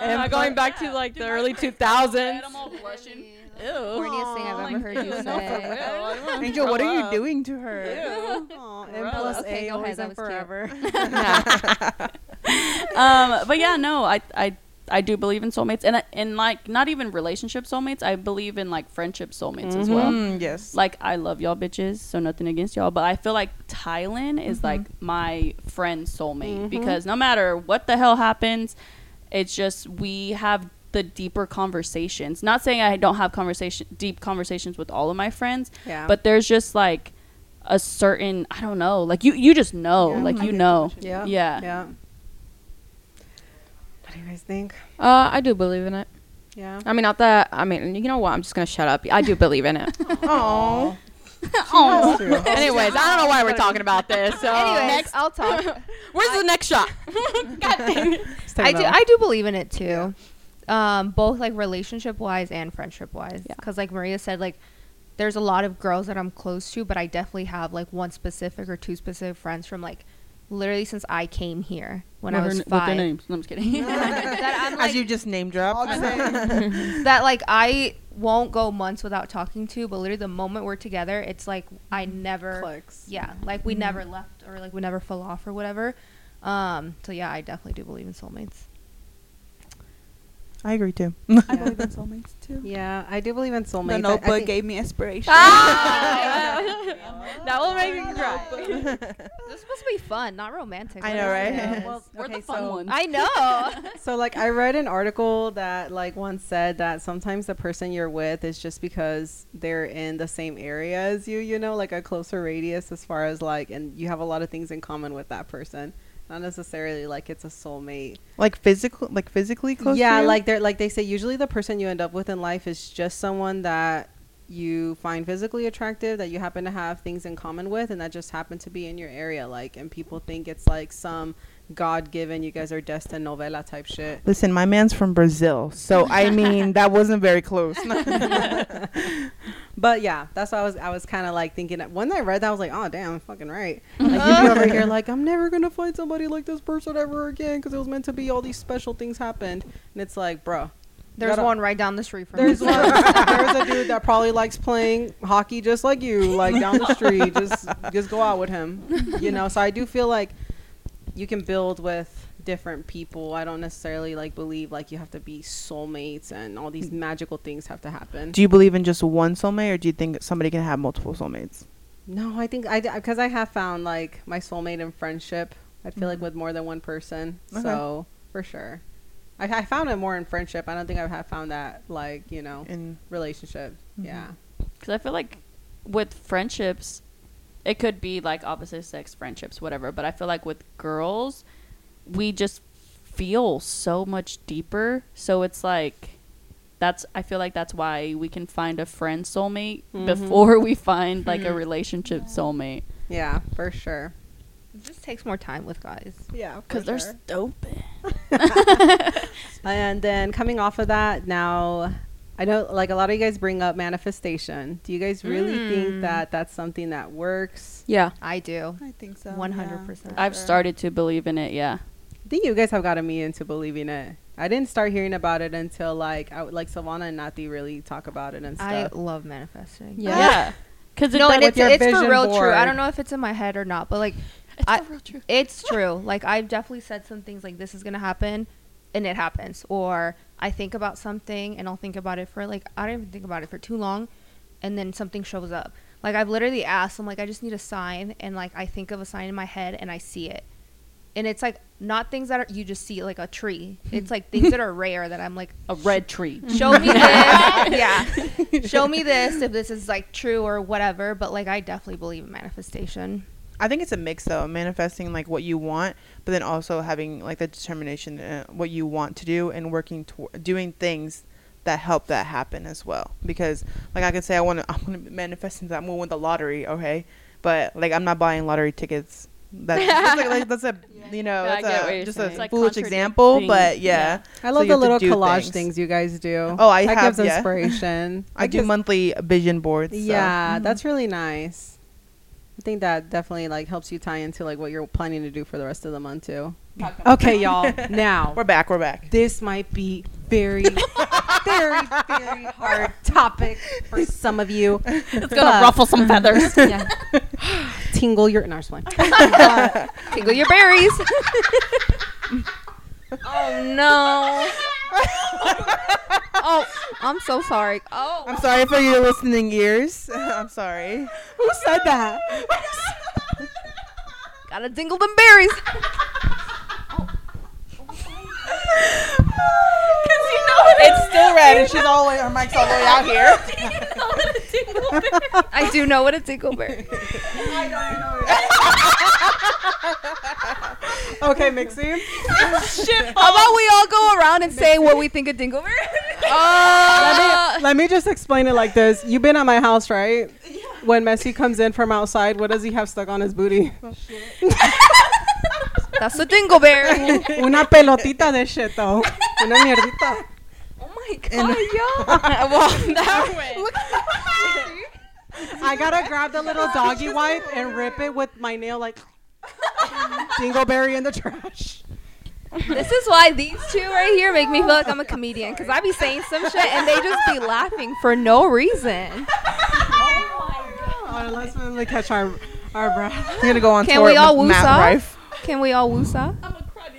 and going back to like the early 2000s. I'm blushing. Ew. Corniest thing I've ever heard you <laughs> say. Angel, what are you doing to her? Aw, M plus Okay, A, always and that was forever. um, but yeah, no, I, I, I do believe in soulmates, and and like not even relationship soulmates. I believe in like friendship soulmates as well. Mm, yes. Like I love y'all bitches, so nothing against y'all, but I feel like Tylen is like my friend soulmate because no matter what the hell happens, it's just we have the deeper conversations. Not saying I don't have conversation deep conversations with all of my friends, Yeah. but there's just like a certain I don't know, like you you just know, Yeah, like I you know, yeah, yeah. yeah. What do you guys think? Uh, I do believe in it. Yeah. I mean, not that. I mean, you know what? I'm just gonna shut up. I do believe in it. <laughs> Oh. <laughs> oh. Anyways, I don't know why we're talking about this. So <laughs> Anyways, I'll talk. where's the next shot? God dang it. I do. I do believe in it too. Um, both like relationship wise and friendship wise. Yeah. Because like Maria said, like there's a lot of girls that I'm close to, but I definitely have like one specific or two specific friends from like literally since I came here when I was five. names? No, I'm just kidding. <laughs> that <laughs> I'm As you just name dropped. <laughs> that like I won't go months without talking to, but literally the moment we're together, it's like I mm-hmm. never Clicks. yeah, like we never mm-hmm. left or like we never fell off or whatever. Um, so yeah, I definitely do believe in soulmates. I agree too. I believe in soulmates too. Yeah, I do believe in soulmates. The I- I Notebook gave me inspiration. Ah! Oh. that will make me cry. <laughs> This is supposed to be fun, not romantic. I know, right? this? <laughs> Well, We're okay, the fun so- ones. I know. <laughs> So like I read an article that like once said that sometimes the person you're with is just because they're in the same area as you, you know, like a closer radius as far as like and you have a lot of things in common with that person. Not necessarily like it's a soulmate. like physical, like physically close. yeah, to you? like they're like they say usually the person you end up with in life is just someone that you find physically attractive that you happen to have things in common with and that just happen to be in your area like and people think it's like some god given you guys are destined novela type shit Listen, my man's from Brazil, so I <laughs> mean that wasn't very close. <laughs> <laughs> but yeah that's why i was i was kind of like thinking when i read that i was like oh damn I'm fucking right like you over here like i'm never gonna find somebody like this person ever again because it was meant to be all these special things happened and it's like bro There's one right down the street from There's me. one. <laughs> There's a dude that probably likes playing hockey just like you, like down the street. <laughs> Just just go out with him, you know. So I do feel like you can build with different people. I don't necessarily like believe like you have to be soulmates and all these magical things have to happen. do you believe in just one soulmate, or do you think somebody can have multiple soulmates? No, I think I because I have found like my soulmate in friendship. I feel like mm-hmm. with more than one person. Okay. So for sure, I, I found it more in friendship. I don't think I have found that like you know In relationship. Mhm. Yeah. Because I feel like with friendships, it could be like opposite sex friendships, whatever. But I feel like with girls, we just feel so much deeper. So it's like that's I feel like that's why we can find a friend soulmate Mhm. before we find like a Mhm. relationship soulmate. Yeah, for sure. It just takes more time with guys. Yeah, Because they're stupid. <laughs> And then coming off of that, now I know like a lot of you guys bring up manifestation. Do you guys really Mm. think that that's something that works? Yeah. I do. I think so. 100%. I've started to believe in it. Yeah. I think you guys have gotten me into believing it. I didn't start hearing about it until like I, like Silvana and Nati really talk about it and stuff. I love manifesting. Yeah. <laughs> <laughs> Yeah. Because No, and it's, it's for vision real true. I don't know if it's in my head or not, but like it's I- the real truth. it's true. Like I've definitely said some things like this is gonna happen, and it happens. Or I think about something and I'll think about it for like I don't even think about it for too long, and then something shows up. Like I've literally asked, I'm like I just need a sign, and like I think of a sign in my head and I see it, and it's like not things that are you just see like a tree. It's like things that are <laughs> rare that I'm like A red tree. <laughs> show me this <laughs> yeah show me this if this is like true or whatever but like i definitely believe in manifestation I think it's a mix though, manifesting like what you want, but then also having like the determination uh, what you want to do and working toward doing things that help that happen as well. Because like I could say I want to <laughs> I'm going to manifesting that I'm going to win the lottery, okay? But like I'm not buying lottery tickets. That's that's, like, like, that's a <laughs> you know Yeah, that's a, just saying. a It's like foolish example, but contradicting- yeah. I love you the little collage things. things. you guys do. Oh, I that have gives yeah. inspiration. <laughs> I do monthly vision boards. so. Yeah, that's really nice. I think that definitely like helps you tie into like what you're planning to do for the rest of the month too. Okay, y'all. <laughs> Now We're back. We're back. this might be very, <laughs> very, very hard topic for some of you. It's gonna ruffle some feathers. <laughs> Yeah. Tingle your. No, I'm just tingle your berries oh no <laughs> oh i'm so sorry oh I'm sorry for your listening ears. <laughs> I'm sorry. who said that? gotta dingle them berries <laughs> <laughs> It's still red, and she's all the way. Her mic's all the way out here. <laughs> <laughs> i do know what a dingleberry Okay, Mixzi. how about we all go around and say what we think a dingleberry uh, Let me, let me just explain it like this. You've been at my house, right? Yeah. When Messi comes in from outside, what does he have stuck on his booty? That's a dingleberry <laughs> Una pelotita de shit, though. Una mierdita. oh my god yo <laughs> <laughs> well that I gotta grab the little doggy wipe and rip it with my nail, like dingleberry in the trash. This is why these two right here make me feel like I'm a comedian because I be saying some shit and they just be laughing for no reason. Oh, let's really catch our our breath. We're gonna go on Can tour we all with Matt woosah? Rife. Can we all woosah? I'm gonna cry <laughs>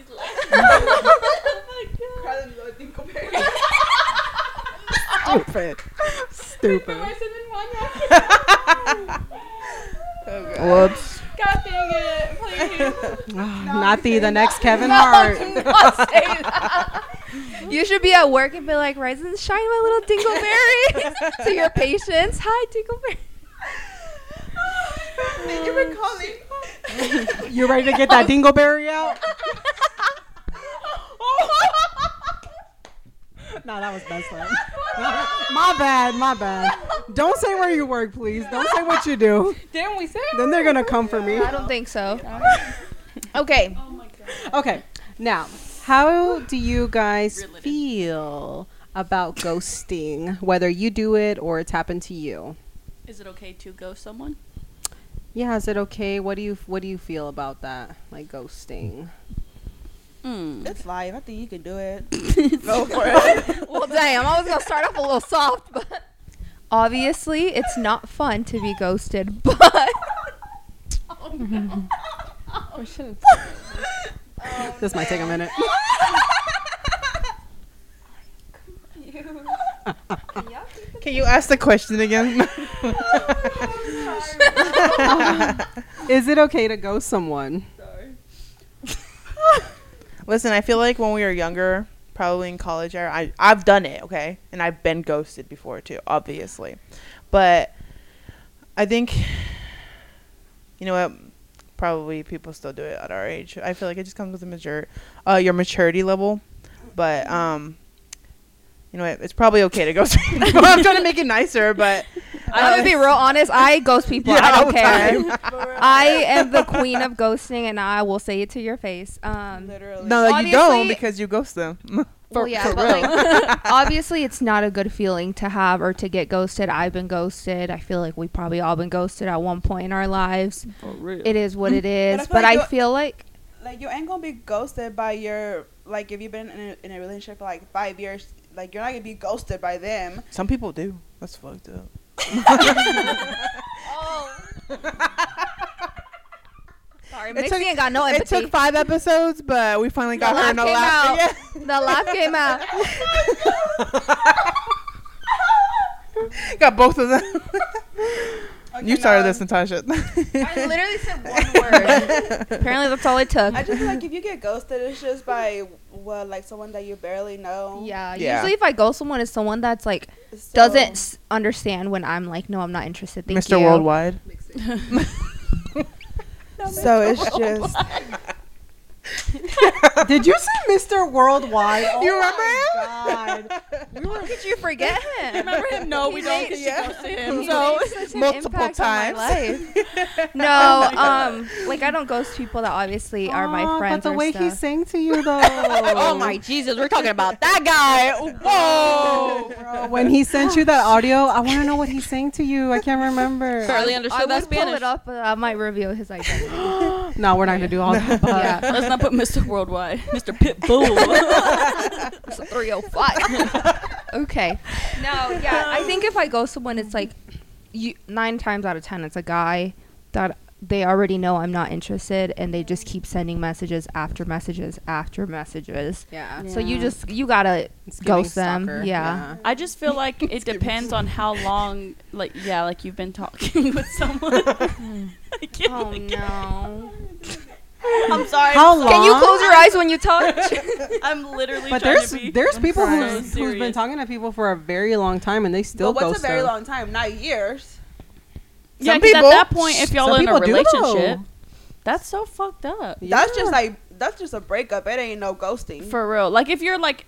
oh these <laughs> Stupid. Stupid. <laughs> Whoops. God dang it! Please. Not the the next Kevin Hart. You should be at work and be like, rise and shine, my little dingleberry, to your patients. Hi, dingleberry. Thank you for calling. <laughs> You ready to get that dingleberry out? <laughs> no, that was best up. <laughs> my bad, my bad. Don't say where you work, please. Don't say what you do. Didn't we say? Then they're gonna come for me. I don't think so. Oh okay. Okay. Now, how do you guys feel about ghosting? Whether you do it or it's happened to you? Is it okay to ghost someone? Yeah, is it okay? What do you What do you feel about that? Like ghosting? Hmm. It's live. I think you can do it. <laughs> Go <laughs> for it. Well, damn. I was gonna start off a little soft, but obviously it's not fun to be ghosted. <laughs> But This might take a minute. Can you ask the question again? <laughs> <laughs> Is it okay to ghost someone? <laughs> Listen, I feel like when we were younger, probably in college era, I I've done it, okay, and I've been ghosted before too, obviously, but I think you know what, probably people still do it at our age. I feel like it just comes with a mature, uh, your maturity level, but um. You know what? It's probably okay to ghost <laughs> people. I'm trying to make it nicer, but I'm gonna be real honest. I ghost people. Yeah, I all don't the care. time. <laughs> I am the queen of ghosting, and I will say it to your face. Um, Literally. no, you don't because you ghost them. <laughs> well, yeah, but like, obviously, it's not a good feeling to have or to get ghosted. I've been ghosted. I feel like we probably all been ghosted at one point in our lives. For real. It is what it is, feel but like I feel like like you ain't gonna be ghosted by your like if you've been in a, in a relationship for like five years. Like you're not gonna be ghosted by them. Some people do. That's fucked up. <laughs> Oh. sorry, It Mixzi took- ain't got no empathy. It took five episodes, but we finally the got her in a came laugh. Yeah. The laugh came out. <laughs> <laughs> Got both of them. Okay, you started no, this, Natasha. I literally said one <laughs> word. Apparently, that's all it took. I just feel like if you get ghosted, it's just by well, like someone that you barely know. yeah, Yeah. usually if I ghost someone, it's someone that's like So- doesn't s- understand when I'm like, no, I'm not interested. Thank Mr. you. Worldwide. <laughs> <laughs> So it's just Did you say Mr. Worldwide? Oh You remember my God. How could you forget <laughs> him? Remember him? No, we He don't. made- 'cause she yeah. ghosted him. He So made such an multiple on my times. life. <laughs> no, um, like I don't ghost people that obviously are my friends But the way stuff. he sang to you, <laughs> though. Oh my Jesus, we're talking about that guy. Whoa. Bro, when he sent you that audio, I want to know what he sang to you. I can't remember. Barely I understood would that pull Spanish. it up, but I might reveal his <gasps> identity. no, we're not gonna do all that. But yeah, let's put Mr. Worldwide, <laughs> Mr. Pitbull. <laughs> it's a 305. <laughs> okay. No, yeah, I think if I ghost someone, it's like you nine times out of ten, it's a guy that they already know I'm not interested, and they just keep sending messages after messages after messages. yeah, So you just you gotta It's giving ghost them. stalker, Yeah. I just feel like it depends on how long, like, yeah, like you've been talking with someone. I can't Oh no. <laughs> I'm sorry. How long? Can you close your eyes when you talk? <laughs> I'm literally But trying there's to be. there's people so who's, who's been talking to people for a very long time and they still but what's ghost a very them. long time? Not years. Yeah, Some 'cause at that point, if y'all Some in a people do, though. relationship, that's so fucked up. That's just like that's just a breakup. It ain't no ghosting. For real. Like if you're like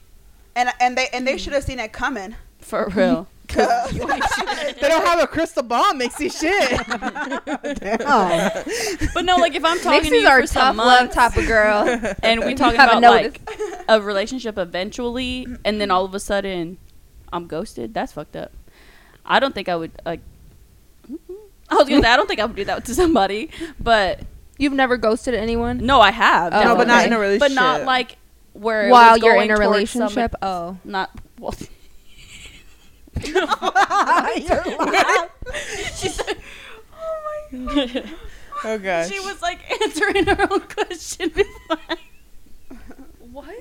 and and they and they should have seen it coming. for real. <laughs> they don't have a crystal ball, Mixzi shit. Oh, But no, like if I'm talking to Mixzi's you our for tough some love months type of girl. and we You talking haven't about like a relationship eventually, and then all of a sudden I'm ghosted. That's fucked up. I don't think I would like. Mm-hmm. I was gonna say I don't think I would do that to somebody, but You've never ghosted anyone no, I have. Oh, no, but not in a relationship. but not like where it while you're going in a towards some- relationship. oh, not well. <laughs> <laughs> <laughs> she said, "Oh my god." Oh gosh. She was like answering her own question before. what? <laughs>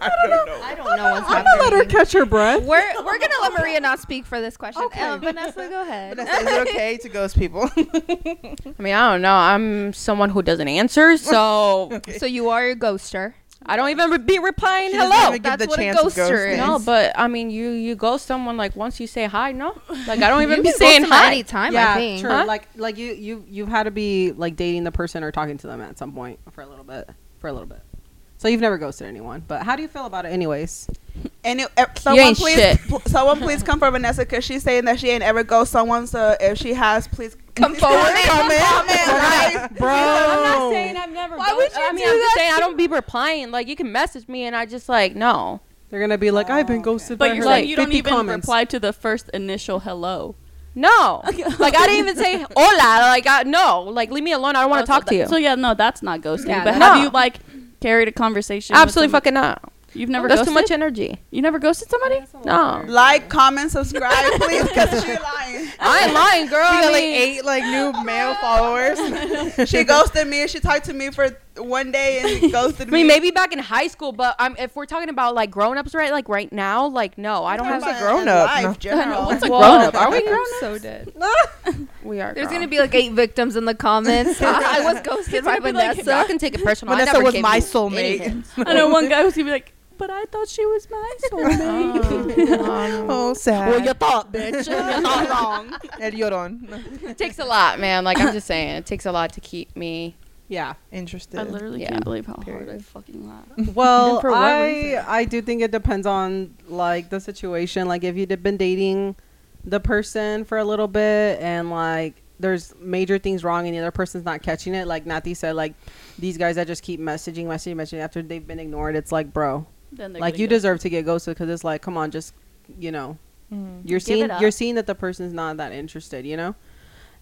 I don't know. I don't know what's I'm gonna let her happening. catch her breath. We're we're gonna let Maria not speak for this question. Okay. Uh, Vanessa, go ahead. Vanessa, is it okay to ghost people? I mean, I don't know. I'm someone who doesn't answer, so So you are a ghoster. I don't even be replying She hello. even That's what a chance of ghoster is. No, but I mean, you you ghost someone like once you say hi. No, like I don't <laughs> even you be saying hi. at any time. yeah, I think. true. Huh? Like like you you you've had to be like dating the person or talking to them at some point for a little bit for a little bit. So you've never ghosted anyone, but how do you feel about it, anyways? And it, uh, someone ain't please, shit. pl- someone please come for Vanessa because she's saying that she ain't ever ghost someone. So if she has, please Come please forward. Comment, comment, like, Bro. I'm not saying I've never. Why would ghosted- you I mean, do I'm just that saying I don't be replying. Like you can message me, and I just like no. They're gonna be like, I've been Oh, ghosted by But you're her. like you don't even comments. reply to the first initial hello. No, <laughs> like I didn't even say hola. Like I, no, like leave me alone. I don't want Oh, to talk so to you. So yeah, no, that's not ghosting. Yeah, but that's have you like carried a conversation? Absolutely fucking not. You've never That's ghosted. too much energy. You never ghosted somebody? No, like, comment, subscribe, please, because she's <laughs> lying. I ain't lying, girl. We I got like mean, eight like new male followers. <laughs> She ghosted me. And she talked to me for one day and <laughs> ghosted me. I me. mean, maybe back in high school, but um, if we're talking about like grown ups, right? Like right now, like no, I don't have. Talking a about grown in up, life, no. general. What's a Whoa. grown up? Are we I'm grown so dead. We are. There's girl. gonna be like eight victims in the comments. I was ghosted by gonna like, Vanessa. Y'all can take it personal. I Vanessa never was gave my you soulmate. I know one guy was gonna be like, but I thought she was my <laughs> soulmate. Oh, <laughs> oh, sad. Well, you thought, bitch. <laughs> You're not wrong. El llorón. It takes a lot, man. Like I'm just saying, it takes a lot to keep me. yeah. Interested. I literally Yeah. can't believe how hard I fucking laughed. Well, for I? I do think it depends on like the situation. Like if you've been dating the person for a little bit and like there's major things wrong and the other person's not catching it. Like Nati said, like these guys that just keep messaging, messaging, messaging after they've been ignored. It's like, bro, Then they're like you ghost. deserve to get ghosted because it's like, come on, just you know, Mhm. you're Give seeing you're seeing that the person's not that interested. You know.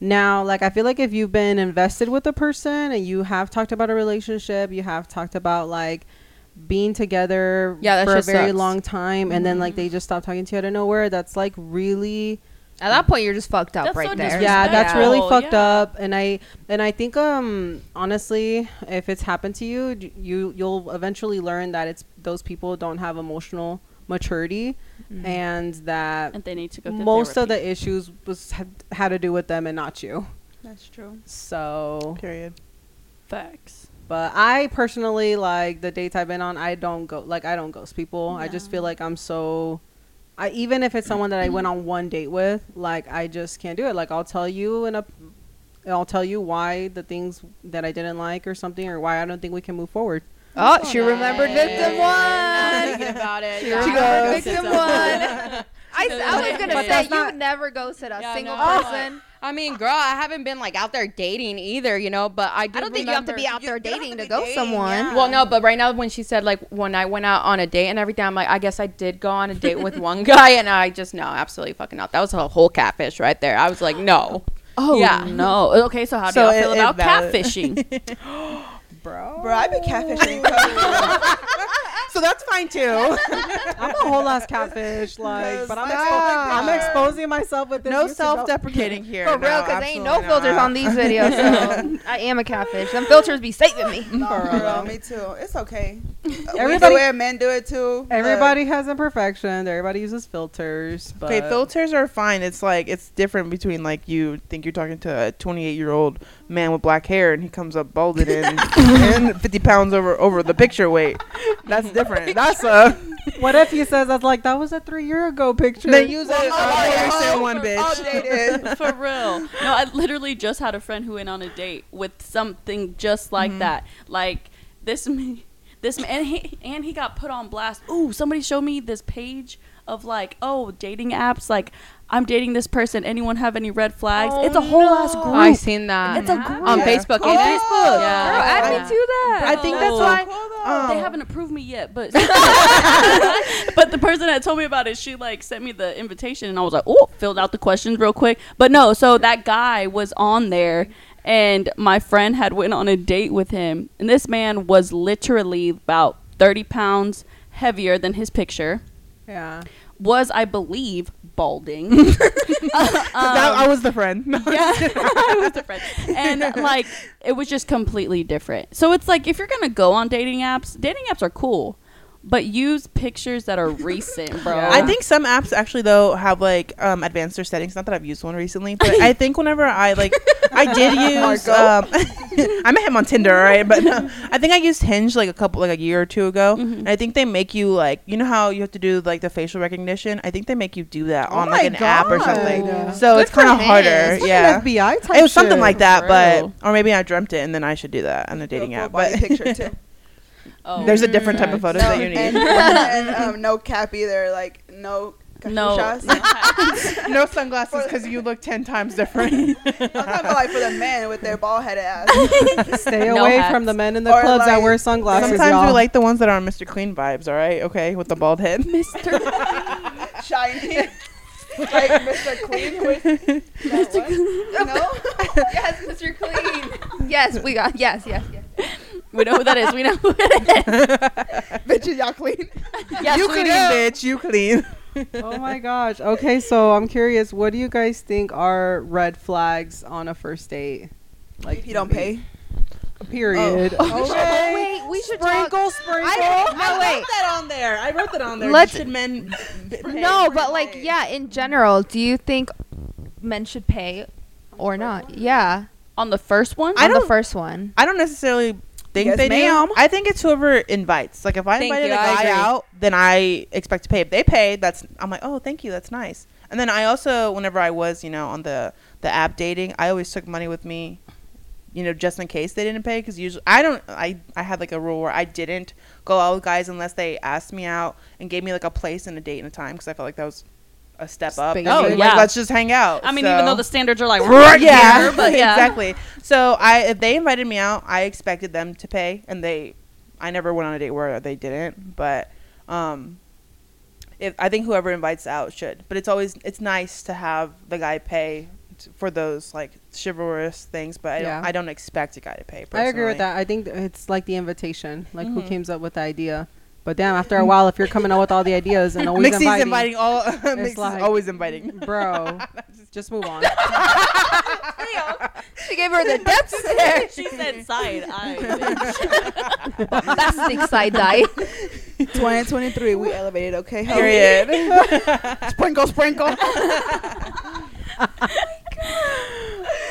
Now, like I feel like if you've been invested with a person and you have talked about a relationship, you have talked about like being together Yeah, for a very sucks. long time and then like they just stop talking to you out of nowhere, that's like really At that point, you're just fucked up That's right so there. yeah, that's really fucked yeah. up and I and I think um honestly, if it's happened to you, you you'll eventually learn that it's those people don't have emotional maturity Mhm. and that And they need to go. through most of the issues was had, had to do with them and not you. That's true. So Period. facts. But I personally like the dates I've been on. I don't go like I don't ghost people. I just feel like I'm so. I even if it's someone that I went on one date with, like I just can't do it. Like I'll tell you in a, I'll tell you why the things that I didn't like or something or why I don't think we can move forward. Oh, she remembered victim one. thinking about it. She yeah. remembered goes- victim one. <laughs> I, I was gonna But say you not- never ghosted a Yeah, single no. person. I mean, girl, I haven't been like out there dating either, you know. But I do. I don't think you have to be out there You don't have dating to to be dating, someone. yeah. Well, no, but right now when she said like when I went out on a date and everything, I'm like, I guess I did go on a date with one <laughs> guy, and I just no, absolutely fucking not. That was a whole catfish right there. I was like, no. <gasps> Oh Yeah. no. Okay, so how do So y'all feel it about valid. catfishing? <laughs> <gasps> Bro, Bro, I be catfishing. <laughs> too. So that's fine too. I'm a whole ass catfish. Like, but I'm, Because expo- I'm exposing myself with this. no self-deprecating here. For real, no, because ain't no filters not. on these videos. So <laughs> I am a catfish. Them filters be saving me. <laughs> no, girl, me too. It's okay. Everybody- Everybody, we do it. Men do it too. Everybody has imperfections. Everybody uses filters. But Okay, filters are fine. It's like it's different between like you think you're talking to a 28 year old man with black hair and he comes up balded and, <laughs> and 50 pounds over over the picture weight. That's different. That's a <laughs> What if he says that's like that was a three year ago picture? They use a Oh, recent oh, one, bitch. Outdated. <laughs> For real. No, I literally just had a friend who went on a date with something just like mm-hmm. that. Like this ma- this ma- and he and he got put on blast. Ooh, somebody showed me this page of like, oh, dating apps like I'm dating this person. Anyone have any red flags? Oh, it's a whole ass group. I seen that. It's a group. on Facebook. On ain't? Facebook. Yeah. Girl, add Yeah. me to that. I think that's Oh. why. Um, they haven't approved me yet, but <laughs> but the person that told me about it, she like sent me the invitation, and I was like, oh, filled out the questions real quick. But no, so that guy was on there, and my friend had went on a date with him, and this man was literally about thirty pounds heavier than his picture. yeah. Was I believe balding? <laughs> that, I Um, was the friend. yeah, <laughs> I was the friend. And <laughs> like it was just completely different. So it's like if you're gonna go on dating apps, dating apps are cool, but use pictures that are recent, bro. Yeah. I think some apps actually though have like um advanced their settings. Not that I've used one recently, but I think whenever I like I did <laughs> use um <laughs> I met him on Tinder, right? But no, I think I used Hinge like a couple like a year or two ago. Mhm. And I think they make you like you know how you have to do like the facial recognition. I think they make you do that Oh on like my an app or something. Yeah. So Good it's kind of harder. Hinge. It's like Yeah. an FBI type. It was something shit. like that, but or maybe I dreamt it and then I should do that on a dating app. body But picture too. <laughs> Oh. There's a different type of photos no, that you need. and, <laughs> and um, no cap either. Like no. no. <laughs> no sunglasses because you look ten times different. <laughs> I'm talking about like for the men with their bald headed ass. Stay No away hats. from the men in the Or clubs that wear sunglasses, Sometimes y'all. we like the ones that are on Mr. Clean vibes. All right, okay, with the bald head. Mr. Shiny. like Mr. Clean with Mr. Clean. No? yes, Mr. Clean. yes, we got. Yes, yes, yes. We know who that is. We know who it is. <laughs> Bitches, y'all clean. <laughs> Yes, you we clean, do. bitch. You clean. <laughs> oh my gosh. Okay, so I'm curious. What do you guys think are red flags on a first date? Like if you don't pay. Period. Oh. oh, wait, we should talk. Sprinkle, sprinkle. I- no, wait. wrote that on there. I wrote that on there. Let's- Should men? b- pay? No, but like, yeah, in general, do you think men should pay or not? Yeah, On the first one? I on the don't- first one. I don't necessarily think Yes, they ma'am. do. I think it's whoever invites. Like if I Thank invited you, a I guy out, then I expect to pay. If they pay, that's I'm like, oh, thank you, that's nice. And then I also, whenever I was, you know, on the the app dating, I always took money with me, you know, just in case they didn't pay. Because usually, I don't. I I had like a rule where I didn't go out with guys unless they asked me out and gave me like a place and a date and a time. Because I felt like that was a step up. Basic. Oh, Like, yeah. let's just hang out. I mean, So- even though the standards are like <laughs> right yeah, here, but yeah. exactly. So I, if they invited me out, I expected them to pay, and they, I never went on a date where they didn't. But, um, if I think whoever invites out should, but it's always it's nice to have the guy pay t- for those like chivalrous things. But I Yeah. don't, I don't expect a guy to pay. I agree with that. I think it's like the invitation. Like who Mhm. came up with the idea? But damn, after a while, if you're coming out with all the ideas and always Mixzi's inviting, inviting all. <laughs> Mixzi's like- always inviting. <laughs> bro, <laughs> just move on. She gave her the death stare. she said side eye. Plastic side eye. 2023, we elevated, okay? Period. Sprinkle, sprinkle.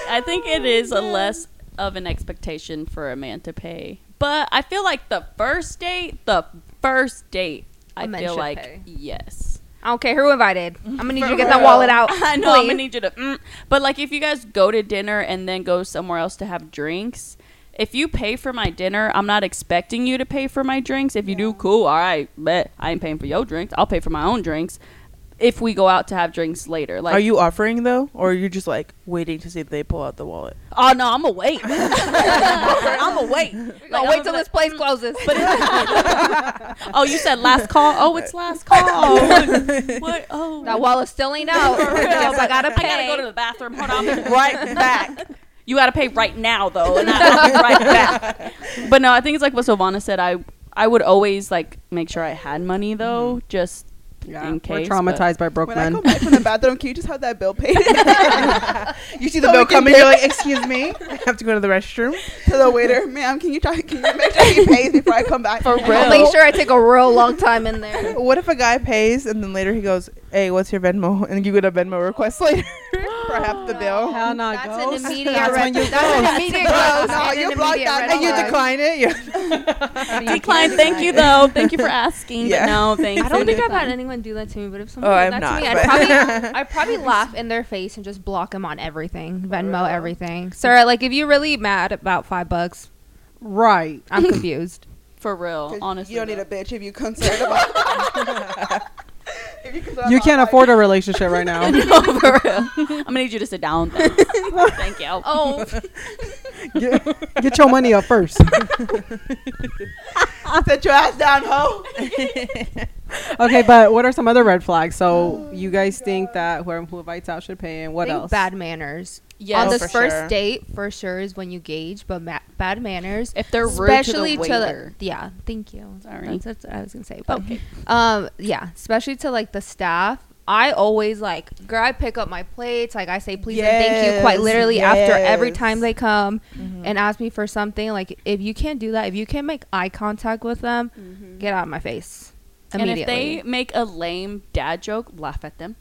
I think it is a less of an expectation for a man to pay. But I feel like the first date, the first date, I man feel should like pay. yes. I don't care who invited. <laughs> I'm gonna need you to get that real. wallet out. <laughs> I know I'm gonna need you to. Mm. But like, if you guys go to dinner and then go somewhere else to have drinks, if you pay for my dinner, I'm not expecting you to pay for my drinks. If you do, cool. All right, bet I ain't paying for your drinks. I'll pay for my own drinks. If we go out to have drinks later, like, are you offering though, or are you just like waiting to see if they pull out the wallet? Oh no, I'm gonna wait. <laughs> I'm gonna wait. No, Like, wait till this place mm. closes. But <laughs> oh, you said last call. Oh, it's last call. <laughs> Oh, what? Oh, that wallet still ain't out. For real. I gotta pay. I gotta go to the bathroom. Hold on, I'm right back. You gotta pay right now though, and I'll be right back. But no, I think it's like what Silvana said. I I would always like make sure I had money though, mm-hmm. just Yeah, in we're case. traumatized by broke When I men. come back from the bathroom, can you just have that bill paid <laughs> You see the So bill coming, you're like, "Excuse me, I have to go to the restroom." to the waiter? Ma'am, can you try? Can you make sure he pays before I come back? For <laughs> real. I'll make sure I take a real long time in there. What if a guy pays and then later he goes, "Hey, what's your Venmo?" <laughs> and you get a Venmo request <laughs> later for half the <gasps> bill, Hell no, That's ghost. an immediate That's when you <laughs> That's an immediate ghost. No, and you block that red and you decline it. Yeah. Decline. Thank you though. Thank you for asking. Yeah. But no, thank you. I don't think I've had anyone do that to me, but if someone Oh, did I've that not, to me, I'd probably, I'd probably laugh in their face and just block them on everything, Venmo everything. Sir, like if you're really mad about five bucks, Right. I'm confused. For real, 'Cause honestly. you don't need a bitch if you concerned about. If you concerned You can't afford a relationship right now. <laughs> no, for real. I'm gonna need you to sit down. Thanks. <laughs> Thank you. <laughs> Oh, get, get your money up first. Sit your ass down, ho. okay, but what are some other red flags? So you guys think that whoever who invites out should pay, and what think else? bad manners. Yes. On this first sure. date, for sure, is when you gauge, but ma- bad manners. if they're rude especially to the waiter. yeah thank you Sorry. that's, that's what i was gonna say but Okay. um yeah especially to like the staff i always like girl i pick up my plates like i say please and thank you quite Yes, literally after every time they come Mm-hmm. and ask me for something like if you can't do that if you can't make eye contact with them get out of my face And immediately if they make a lame dad joke, laugh at them.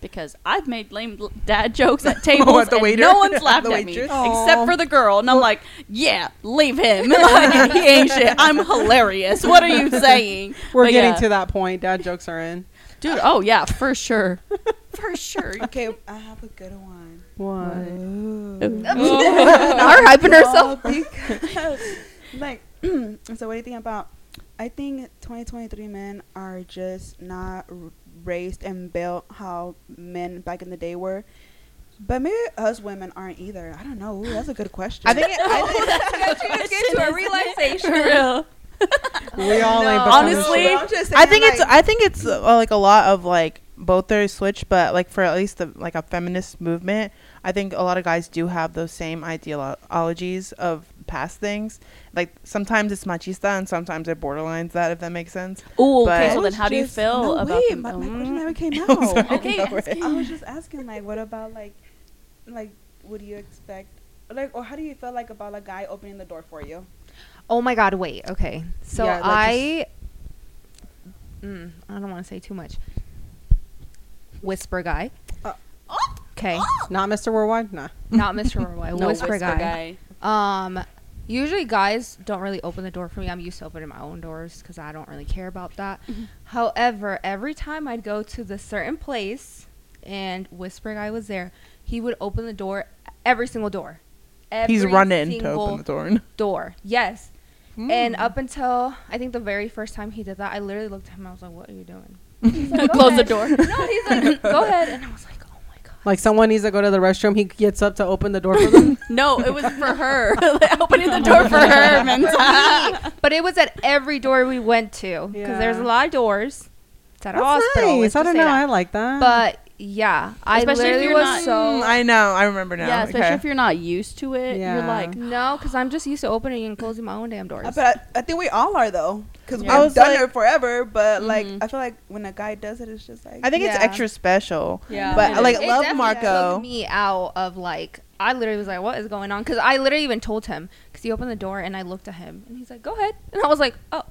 Because I've made lame dad jokes at <laughs> tables the and waiter? no one's <laughs> laughed The at me waitress? except for the girl, and I'm like, "Yeah, leave him. <laughs> Like, he ain't shit. I'm hilarious. What are you saying?" We're But getting yeah. to that point. Dad jokes are in. dude. Oh yeah, for sure, for sure. Okay, I have a good one. What? are hyping herself because, like, <clears throat> so what do you think about I think 2023 men are just not r- raised and built how men back in the day were. But maybe us women aren't either. I don't know. Ooh, that's a good question. I think it, I think, <laughs> Get to a realization. real. We all No. ain't Honestly, I'm just I think saying, it's like- I think it's uh, like a lot of like both their switch, but like for at least the like a feminist movement, I think a lot of guys do have those same ideologies of past things. Like sometimes it's machista and sometimes they're borderlines that if that makes sense. Ooh, But- okay. I So then, was how do you feel no, about wait, them? My, my question never came <laughs> I'm out. <laughs> sorry. Okay, No, ask right. I was just asking, like, what about like, like, what do you expect? Like, or how do you feel like about a guy opening the door for you? Oh my god, wait. Okay. So Yeah, like I mm, I don't want to say too much. Whisper guy. Uh, Okay. Not Mr. Worldwide? Nah. Not Mr. Worldwide. <laughs> No whisper, whisper guy. Um usually guys don't really open the door for me. I'm used to opening my own doors cuz I don't really care about that. However, every time I'd go to the certain place and whisper guy was there, he would open the door every single door. He's running to open the door. <laughs> door. Yes. And Hmm. up until I think the very first time he did that, I literally looked at him. I was like, "What are you doing?" <laughs> Close the door. No, he's like, "Go ahead," and I was like, "Oh my god." Like someone needs to go to the restroom, he gets up to open the door for them. <laughs> No, it was for her. Like, <laughs> opening the door for her, <laughs> man. But it was at every door we went to because there's a lot of doors. It's at a That's hospital. nice. let's I just don't say know. that. I like that. But yeah, I Especially if literally you're was not- so I know. I remember now. Yeah, especially Okay. if you're not used to it. You're like, no, because I'm just used to opening and closing my own damn doors. Uh, But I, I think we all are though, because Yeah. I we've was done like- it forever. But like, Mhm. I feel like when a guy does it, it's just like I think it's extra special. Yeah. But It I like. It love definitely Marco. me out of like I literally was like, "What is going on?" Because I literally even told him because he opened the door and I looked at him and he's like, "Go ahead," and I was like, "Oh,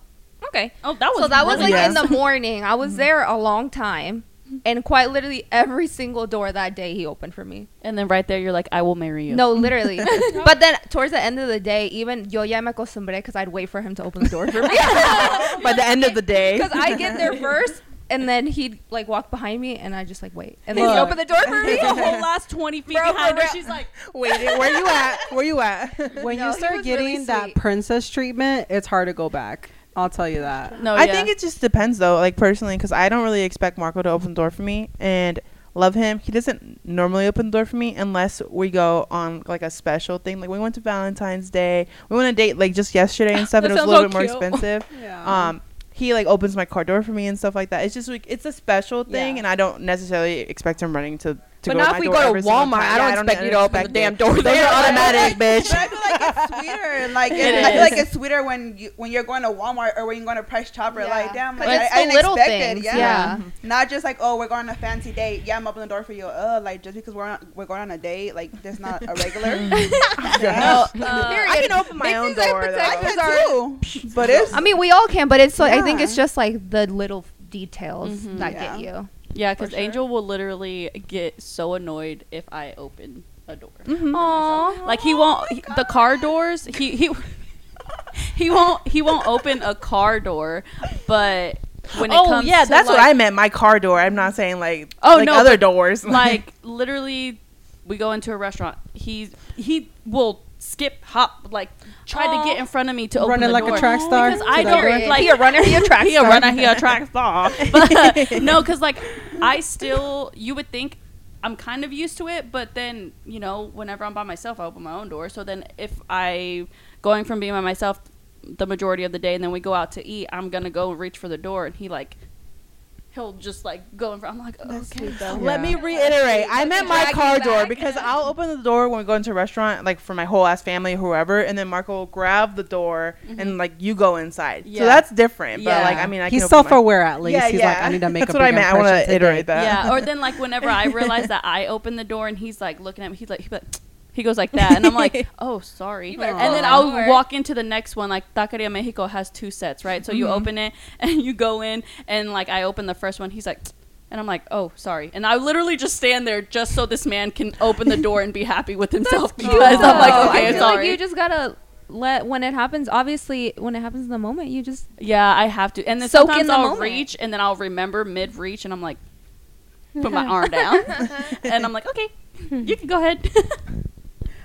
okay." oh, that was so that was like Yeah. in the morning. I was there a long time, and quite literally every single door that day he opened for me. And then right there, you're like, I will marry you. No, literally. <laughs> but then towards the end of the day, even yo ya me acostumbré because I'd wait for him to open the door for me. <laughs> By the end of the day. <laughs> Because I get there first, and then he'd like walk behind me, and I just like wait, and then Look. he'd open the door for me. the whole last 20 feet Bro, behind her. She's like, Wait, where you at? Where you at? when No, you start getting really that princess treatment, it's hard to go back. I'll tell you that. no, I yeah. think it just depends though, like personally, because I don't really expect Marco to open the door for me and love him. He doesn't normally open the door for me unless we go on like a special thing. Like we went to Valentine's Day. We went on a date like just yesterday and <laughs> stuff, and it was a little bit more cute. expensive. <laughs> Yeah. Um, he like opens my car door for me and stuff like that. It's just like it's a special thing, Yeah. and I don't necessarily expect him running to. To But go not to if we go to every single Walmart. time. I don't expect you to open the damn door Those are automatic, But bitch. I feel like it's sweeter. Like It it, I feel like it's sweeter when you when you're going to Walmart or when you're going to Price Chopper. Yeah. Like damn, like, it's I, I didn't little expect things, it. Yeah. yeah. Not just like oh we're going on a fancy date. Yeah, I'm opening the door for you. Uh, like just because we're on, we're going on a date, like that's not a regular. <laughs> <laughs> no, uh, <laughs> I can open my own door though. I can too, but it's I mean, we all can, but it's like I think it's just like the little details Mhm. that get you. Yeah, because sure. Angel will literally get so annoyed if I open a door. Mhm. Aww. Like he won't he- the car doors. He he <laughs> he won't he won't open a car door, but when it comes to. oh yeah, that's what like- I meant. My car door. I'm not saying like Oh, like no, other doors. <laughs> like literally we go into a restaurant he's he will skip hop like try to get in front of me to open Running the like a door track star because i don't door? like He a runner, he a track he a star. runner he a track star <laughs> but <laughs> no because like i still you would think i'm kind of used to it but then you know whenever i'm by myself i open my own door so then if i going from being by myself the majority of the day and then we go out to eat i'm gonna go reach for the door and he like he'll just like go in front i'm like okay Let me reiterate. I meant my car door back. because I'll open the door when we go into a restaurant, like for my whole ass family, whoever, and then Marco will grab the door mm-hmm. and like you go inside. Yeah. So that's different. But Yeah. like, I mean, I He's can open my- self-aware at least. Yeah, He's yeah. like, I need to make That's a what I big meant. I want to today. iterate that. Yeah, or then like whenever I <laughs> realize that I open the door and he's like looking at me, he's like, he's like he goes like that, and I'm like, <laughs> oh, sorry. And then I'll door. walk into the next one. Like Taqueria Mexico has two sets, right? So you mm-hmm. open it <laughs> and you go in, and like I open the first one, he's like. <tsk> And I'm like, oh, sorry. And I literally just stand there just so this man can open the door and be happy with <laughs> himself because I'm like, okay, I feel sorry. like you just gotta let when it happens. Obviously, when it happens in the moment, you just yeah, I have to. And then Soak sometimes in the I'll moment. reach and then I'll remember mid reach and I'm like, put my arm down. and I'm like, okay, you can go ahead.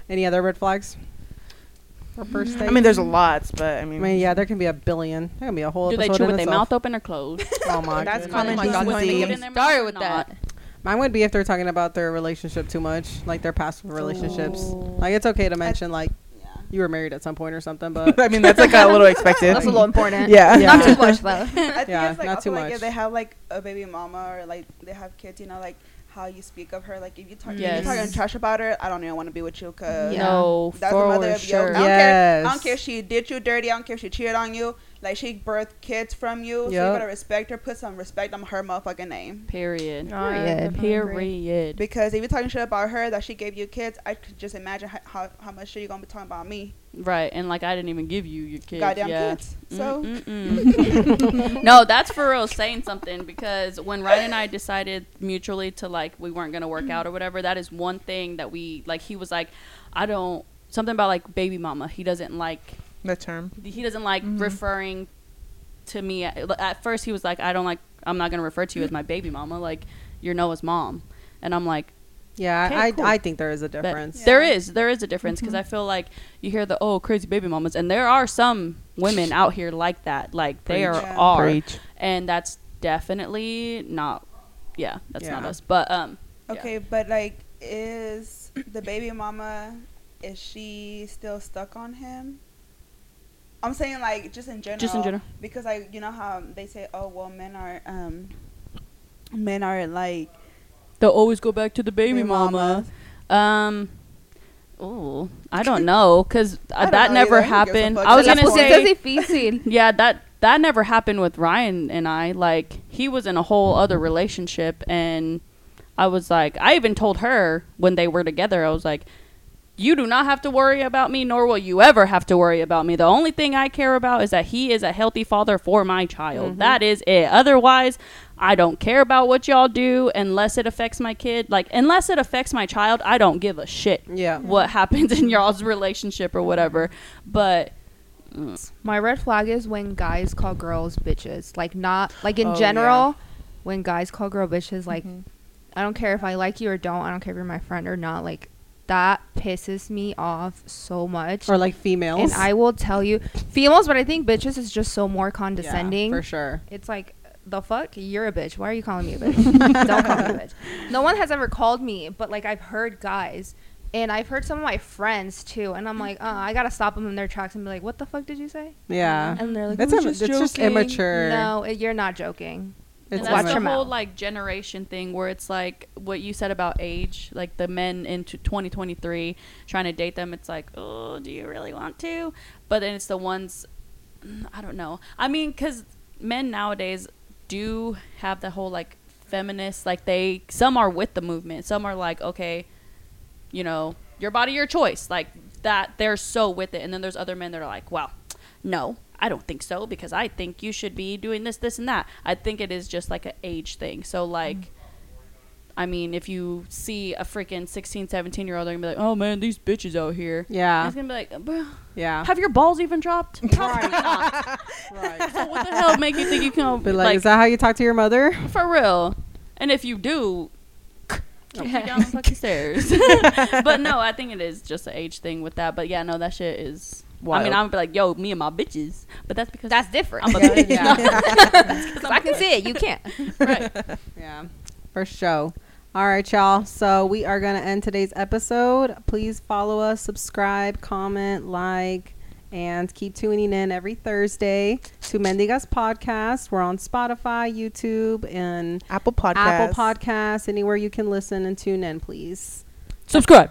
Any other red flags? For mm, first I mean, there's lots, but I I mean, mean, yeah, there can be a billion. There can be a whole. Do they episode chew in with their itself. mouth open or closed? <laughs> Oh my That's goodness. common Oh my God, don't even in their mouth start with that. Mine would be if they're talking about their relationship too much, like their past relationships. Like it's okay to mention like Yeah. you were married at some point or something, <laughs> but I mean, that's like a little expected. <laughs> That's a little important. Yeah. Yeah. Not too much though. I think Yeah, it's like not also too like much. if they have like a baby mama or like they have kids, you know, like how you speak of her. Like if you talk, if you're talking trash about her, I don't even want to be with you because Yeah. No, that's the mother of sure. your. I don't care. I don't care if she did you dirty. I don't care if she cheated on you. Like she birthed kids from you, so you Yep. gotta respect her. Put some respect on her motherfucking name. Period. Period. Period. Because if you're talking shit about her that she gave you kids, I could just imagine how how, how much shit you're gonna be talking about me. Right, and like I didn't even give you your kids. Goddamn yeah. kids. So <laughs> no, that's for real saying something because when Ryan and I decided mutually to like we weren't gonna work out or whatever, that is one thing that we like. He was like, I don't something about like baby mama. He doesn't like the term. he doesn't like referring to me. At, at first, he was like, I don't like. I'm not gonna refer to you as my baby mama. Like you're Noah's mom, and I'm like. yeah, Okay, I cool. I think there is a But difference. There is, there is a difference because I feel like you hear the oh crazy baby mamas, and there are some women out here like that, like they are, Yeah. are, Preach. and that's definitely not, yeah, that's not us. But um, yeah. okay, but like, is the baby mama is she still stuck on him? I'm saying like just in general. Just in general. Because like you know how they say, oh well, men are um, men are like they'll always go back to the baby, Baby mama. Um, oh, I don't <laughs> know because I uh, don't that know never either. Who gives a happened. I was gonna say, <laughs> yeah, that that never happened with Ryan and I. Like he was in a whole other relationship, and I was like, I even told her when they were together, I was like, you do not have to worry about me, nor will you ever have to worry about me. The only thing I care about is that he is a healthy father for my child. That is it. Otherwise, I don't care about what y'all do unless it affects my kid. Like, unless it affects my child, I don't give a shit Yeah. what happens in y'all's relationship or whatever. But My red flag is when guys call girls bitches. Like not like in Oh, general, when guys call girl bitches. Like Mhm. I don't care if I like you or don't. I don't care if you're my friend or not. Like that pisses me off so much. Or like females. and I will tell you, females, but I think bitches is just so more Yeah, condescending. for sure. It's like the fuck, you're a bitch. Why are you calling me a bitch? <laughs> don't call me a bitch. No one has ever called me, but like I've heard guys. And I've heard some of my friends too, and I'm like, uh, I gotta stop them in their tracks and be like, "What the fuck did you say?" Yeah. And they're like, That's "I im- was it's just immature. No, it, you're not joking. It's and that's the whole like generation thing where it's like what you said about age, like the men into 2023 trying to date them. It's like, oh, do you really want to? But then it's the ones, I don't know. I mean, because men nowadays do have the whole like feminist, like they some are with the movement, some are like, okay, you know, your body, your choice, like that. They're so with it, and then there's other men that are like, well, no, I don't think so because I think you should be doing this, this, and that. I think it is just like an age thing. So, like, mm-hmm. I mean, if you see a freaking 16, 17 year old, they're gonna be like, oh man, these bitches out here. Yeah. It's gonna be like, Yeah. have your balls even dropped? <laughs> right. <laughs> right. so what the hell make you think you can, But like, like, is that how you talk to your mother? for real? And if you do, <laughs> you down the fucking stairs. but no, I think it is just an age thing with that. But yeah, no, that shit is. I mean, I'm be like, yo, me and my bitches. But that's because That's different. I'm a bitch. Yeah. <laughs> <laughs> 'Cause I can see it. You can't. <laughs> right. Yeah, for sure. All right, y'all. So we are going to end today's episode. Please follow us, subscribe, comment, like, and keep tuning in every Thursday to Mendigas Podcast. We're on Spotify, YouTube, and Apple Podcasts. Apple Podcasts, anywhere you can listen and tune in, please. Subscribe.